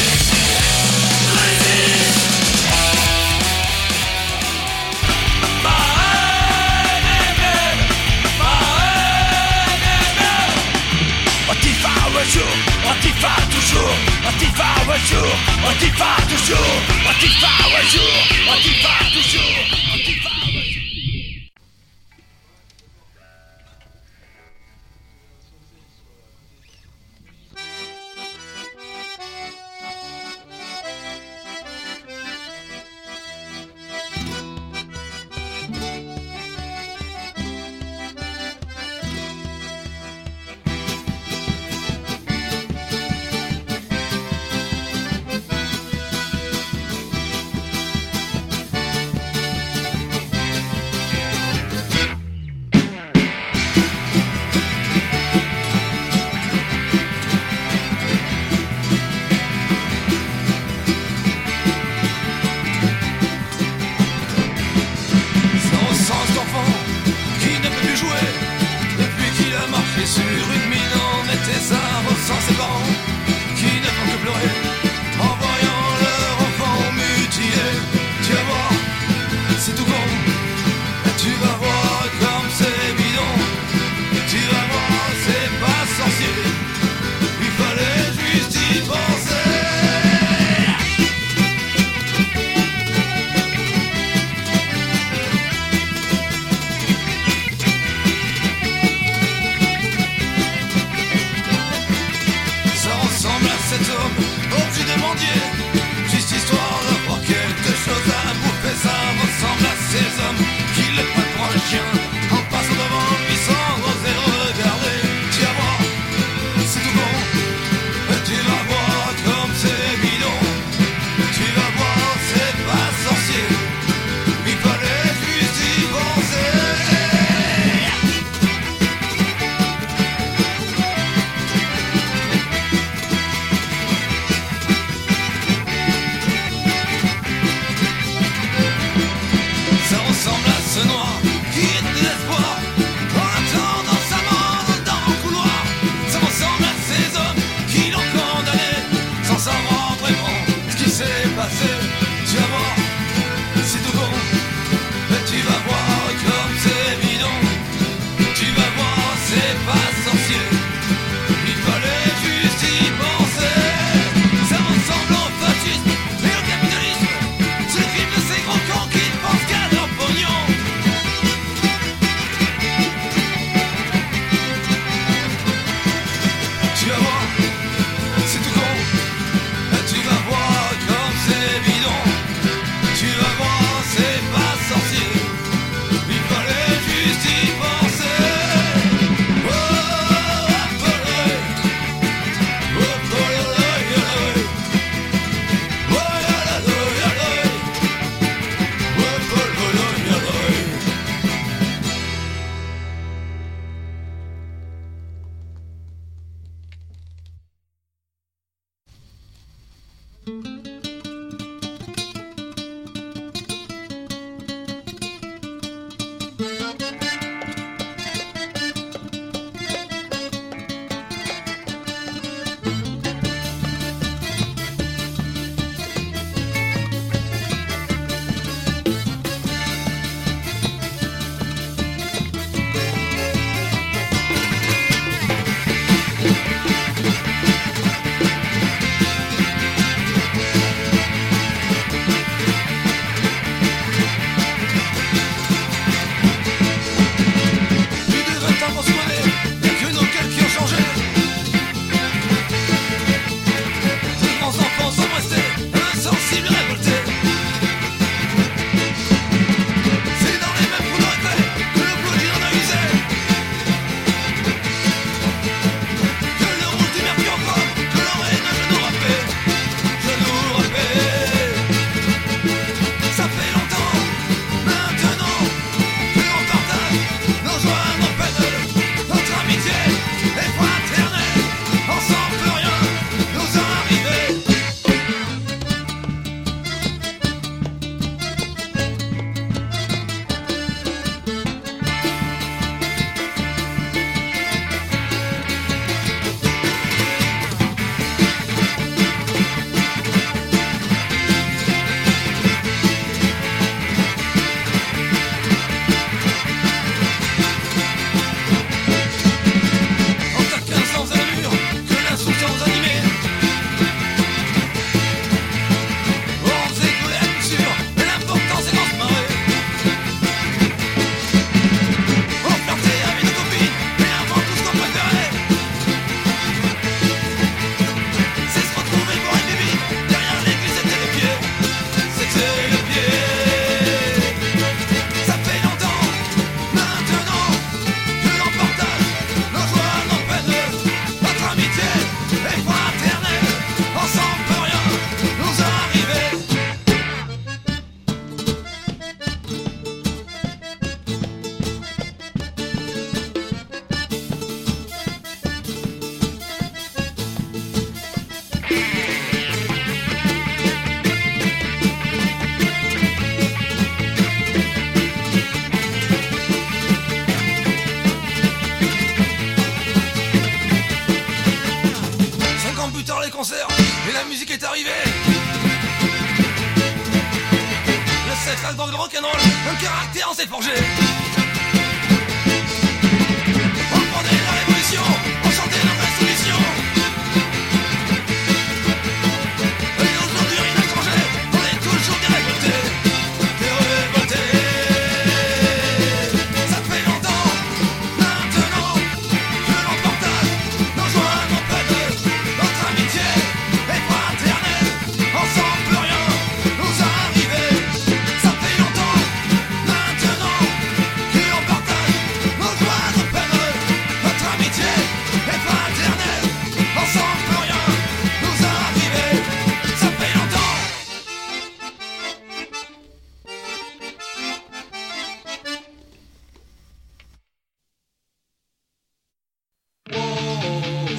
Antifa un jour, Antifa toujours, Antifa un jour, Antifa toujours, Antifa un jour, Antifa toujours,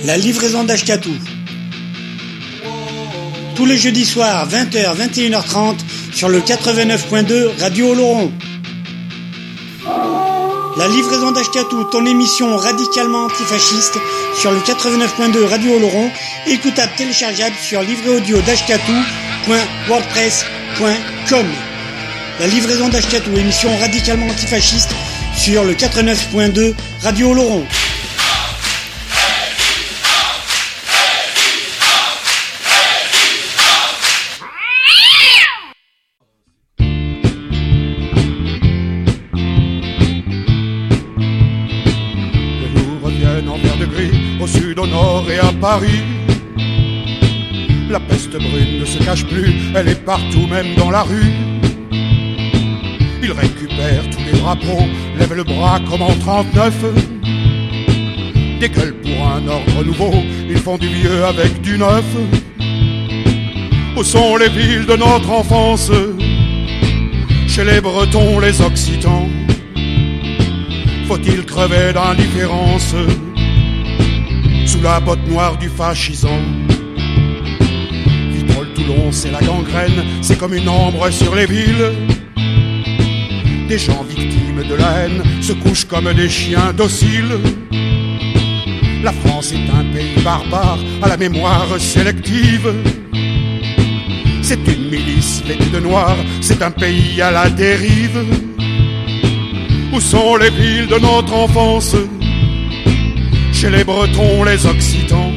La livraison d'Ashkatou. Tous les jeudis soirs, 20h, 21h30, sur le 89.2 Radio Oloron. La livraison d'Ashkatou, ton émission radicalement antifasciste, sur le 89.2 Radio Oloron, écoutable téléchargeable sur livréaudio.wordpress.com. La livraison d'Ashkatou, émission radicalement antifasciste, sur le 89.2 Radio Oloron. Elle est partout, même dans la rue. Ils récupèrent tous les drapeaux, lèvent le bras comme en 39. Des gueules pour un ordre nouveau, ils font du vieux avec du neuf. Où sont les villes de notre enfance? Chez les Bretons, les Occitans faut-il crever d'indifférence? Sous la botte noire du fascisant C'est la gangrène, c'est comme une ombre sur les villes. Des gens victimes de la haine se couchent comme des chiens dociles. La France est un pays barbare à la mémoire sélective. C'est une milice vêtue de noir, c'est un pays à la dérive. Où sont les villes de notre enfance? Chez les Bretons, les Occitans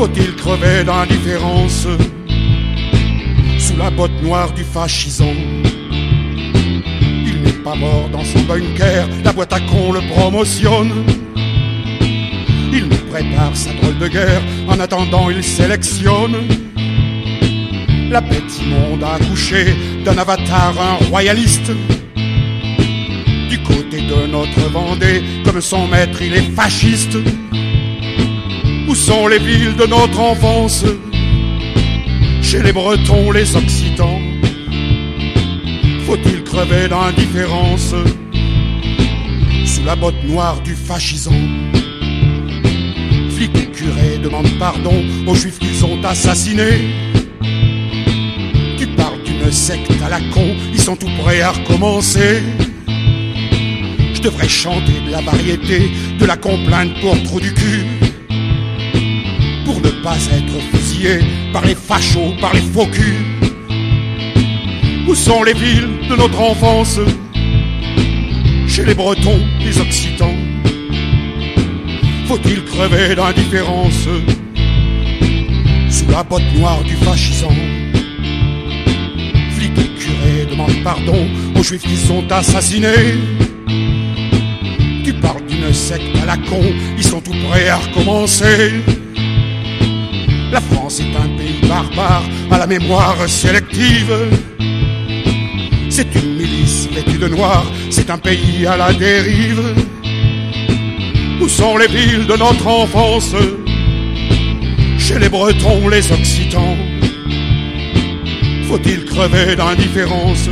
Faut-il crever d'indifférence Sous la botte noire du fascisant? Il n'est pas mort dans son bunker La boîte à con le promotionne. Il nous prépare sa drôle de guerre En attendant il sélectionne. La bête immonde a accouché D'un avatar, un royaliste. Du côté de notre Vendée, comme son maître, il est fasciste. Sont les villes de notre enfance Chez les Bretons, les Occitans. Faut-il crever d'indifférence sous la botte noire du fascisant? Flics et curés demandent pardon aux juifs qu'ils ont assassinés. Tu parles d'une secte à la con, ils sont tout prêts à recommencer. Je devrais chanter de la variété, de la complainte pour trou du cul. Pas être fusillé par les fachos, par les faux culs. Où sont les villes de notre enfance? Chez les Bretons, les Occitans. Faut-il crever d'indifférence? Sous la botte noire du fascisant Flics et curés demandent pardon aux juifs qui sont assassinés. Tu parles d'une secte à la con, ils sont tout prêts à recommencer. La France est un pays barbare à la mémoire sélective. C'est une milice vêtue de noir, c'est un pays à la dérive. Où sont les villes de notre enfance? Chez les Bretons, les Occitans. Faut-il crever d'indifférence?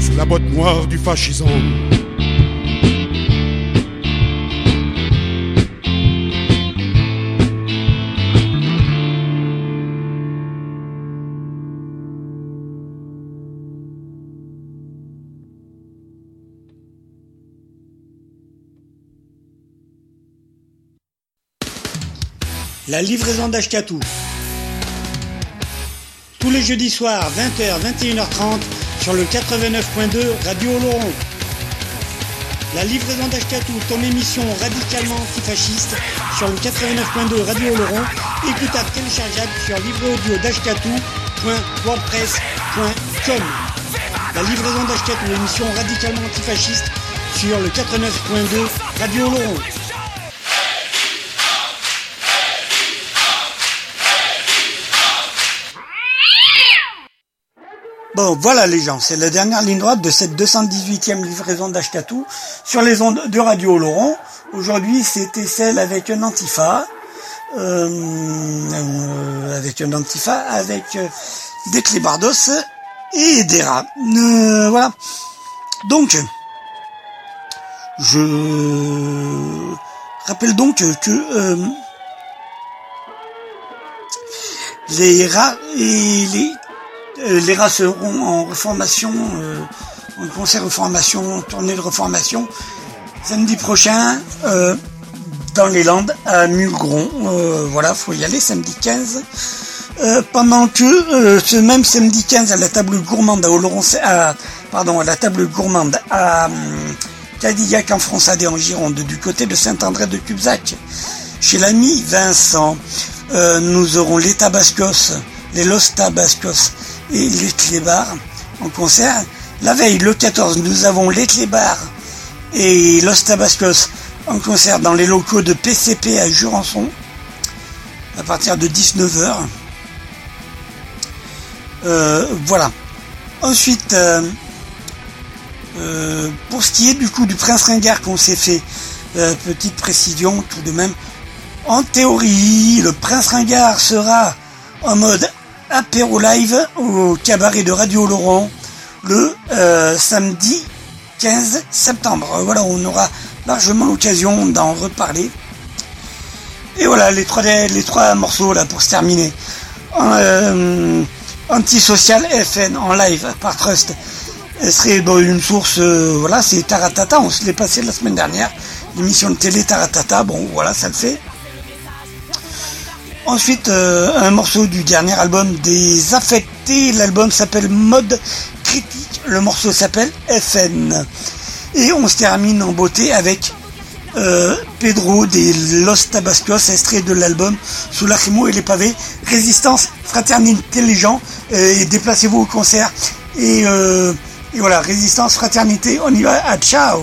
Sous la botte noire du fascisant la livraison d'Ashkatou. Tous les jeudis soirs, 20h, 21h30, sur le 89.2 Radio Oloron. La livraison d'Ashkatou, ton émission radicalement antifasciste, sur le 89.2 Radio Oloron, écoutable téléchargeable sur livreaudio.wordpress.com. La livraison d'Ashkatou, émission radicalement antifasciste, sur le 89.2 Radio Oloron. Bon, voilà les gens, c'est la dernière ligne droite de cette 218e livraison d'Ashkatou sur les ondes de Radio Laurent. Aujourd'hui, c'était celle avec un antifa, euh, euh, avec un antifa, avec euh, des clébardos et des rats. Voilà. Donc, je rappelle donc que les rats et les les rats seront en reformation, euh, en concert reformation, tournée de reformation, samedi prochain euh, dans les Landes à Mulgron. Euh, voilà, faut y aller samedi 15. Euh, pendant que euh, ce même samedi 15 à la table gourmande à Oloron, à, pardon, à la table gourmande à hum, Cadillac en France AD en Gironde, du côté de Saint-André de Cubzac, chez l'ami Vincent, euh, nous aurons les Tabascos, les Los Tabascos et les Clébards en concert. La veille, le 14, nous avons les Clébards et Los Tabascos en concert dans les locaux de PCP à Jurançon à partir de 19h. Euh, voilà. Ensuite, euh, euh, pour ce qui est du coup du Prince Ringard qu'on s'est fait, petite précision tout de même. En théorie, le Prince Ringard sera en mode apéro live au cabaret de Radio Laurent le euh, samedi 15 septembre. Voilà, on aura largement l'occasion d'en reparler. Et voilà les trois les trois morceaux là pour se terminer. Euh, Antisocial FN en live par Trust. Elle serait une source, euh, voilà, c'est Taratata, on se l'est passé la semaine dernière, l'émission de télé Taratata, bon voilà, ça le fait. Ensuite, euh, un morceau du dernier album des Affectés, l'album s'appelle Mode Critique, le morceau s'appelle FN. Et on se termine en beauté avec euh, Pedro des Los Tabascos, extrait de l'album Sous l'Achrimo et les pavés, Résistance, Fraternité les gens, euh, et déplacez-vous au concert. Et, et voilà, Résistance, Fraternité, on y va, à ciao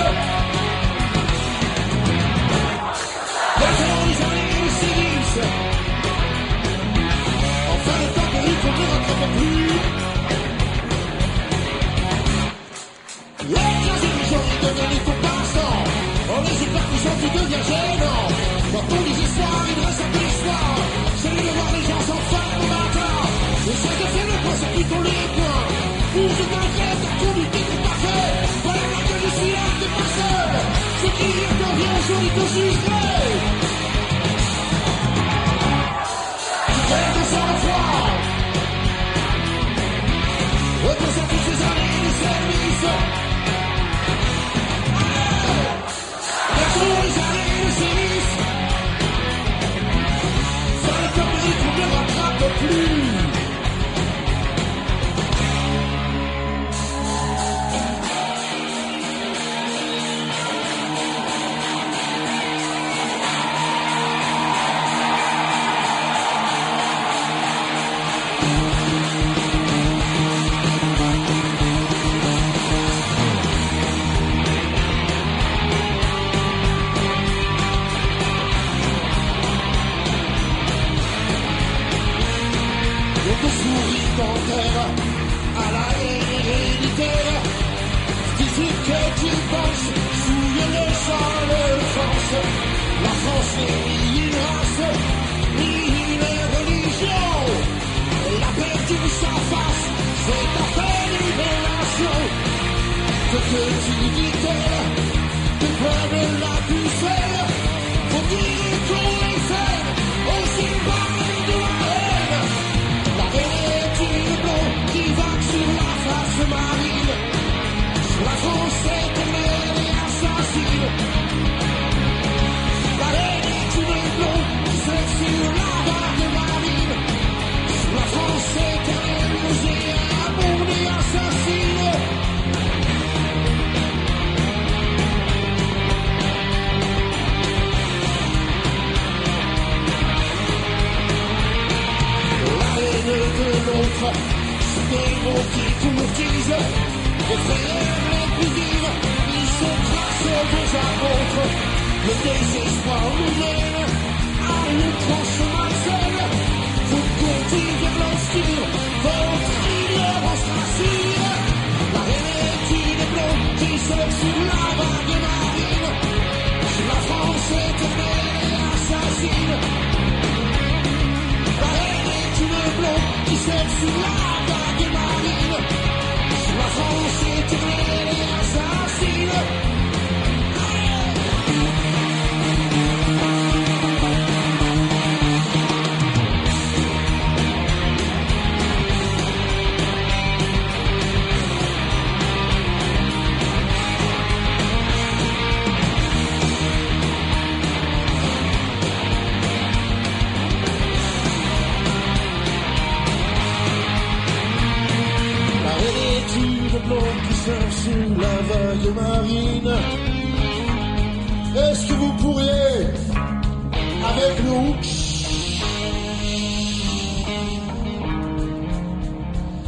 service Maintenant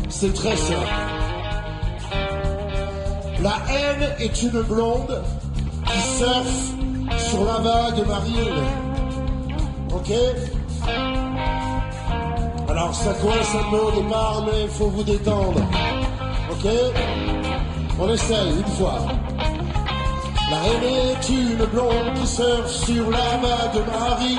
C'est très simple. La haine est une blonde qui surfe sur la vague marine. Ok? Alors ça coince un peu au départ, mais il faut vous détendre. Ok? On essaye une fois. La haine est une blonde qui surfe sur la vague marine.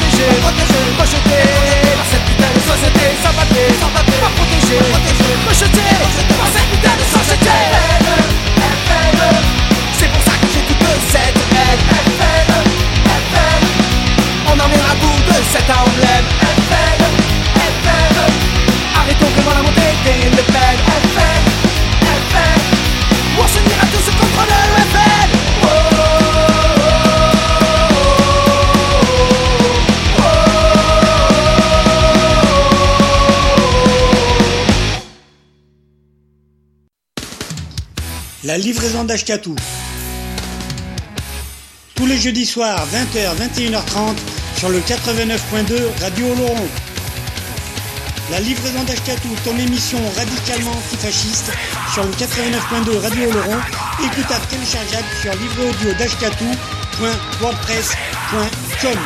vision, what the la livraison d'Ashkatou. Tous les jeudis soirs, 20h, 21h30, sur le 89.2 Radio Oloron. La livraison d'Ashkatou, ton émission radicalement antifasciste, sur le 89.2 Radio Oloron, écoutable téléchargeable sur livreaudio.wordpress.com.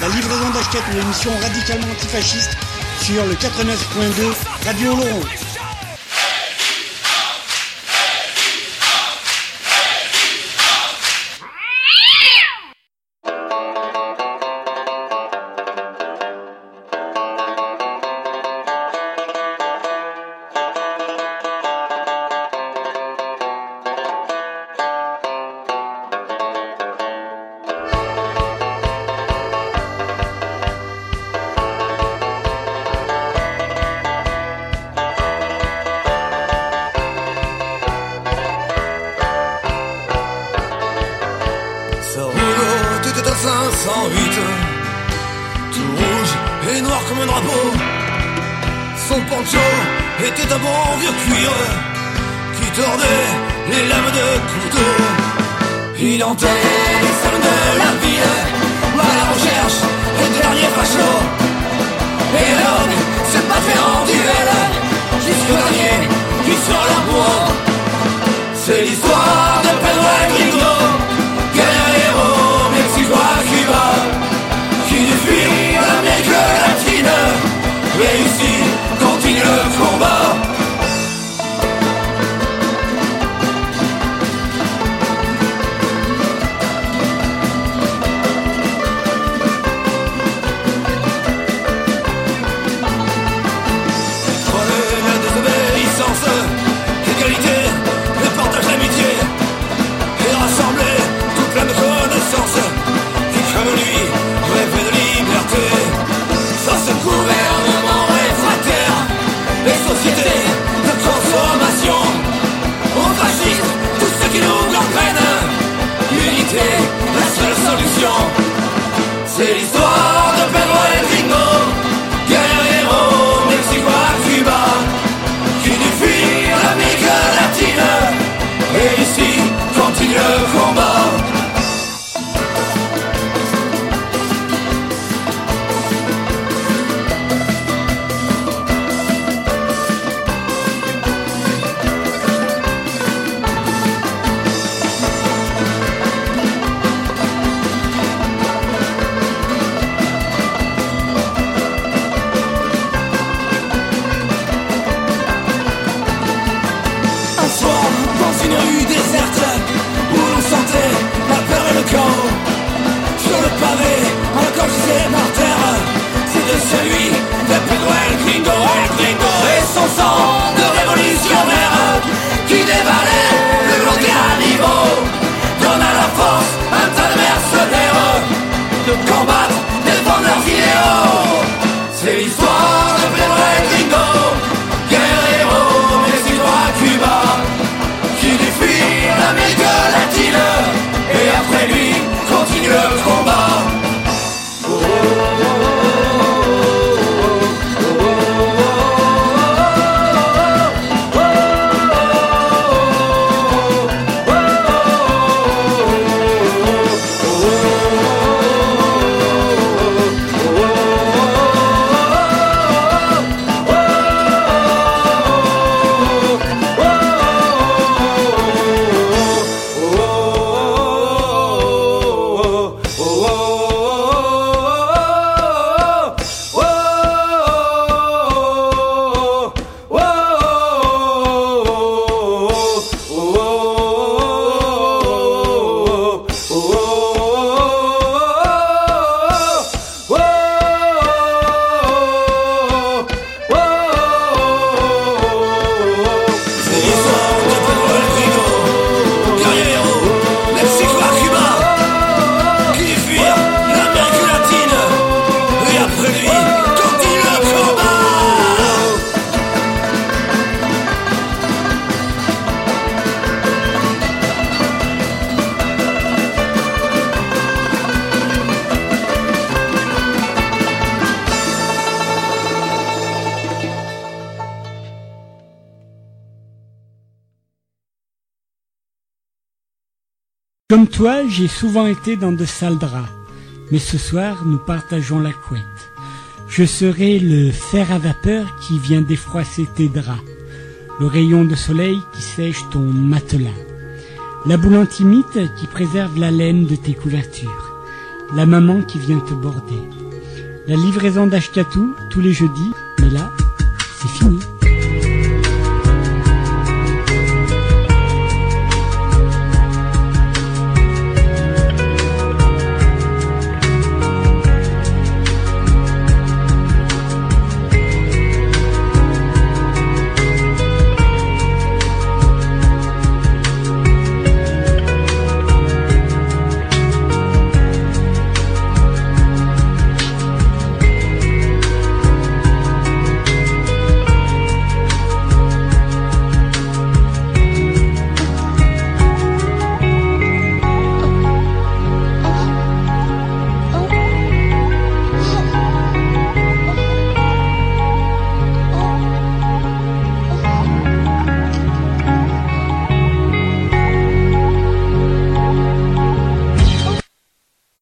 La livraison d'Ashkatou, l'émission radicalement antifasciste, sur le 89.2 Radio Oloron. Toi, j'ai souvent été dans de sales draps, mais ce soir, nous partageons la couette. Je serai le fer à vapeur qui vient défroisser tes draps, le rayon de soleil qui sèche ton matelas, la boule antimite qui préserve la laine de tes couvertures, la maman qui vient te border, la livraison d'Ashkatou tous les jeudis,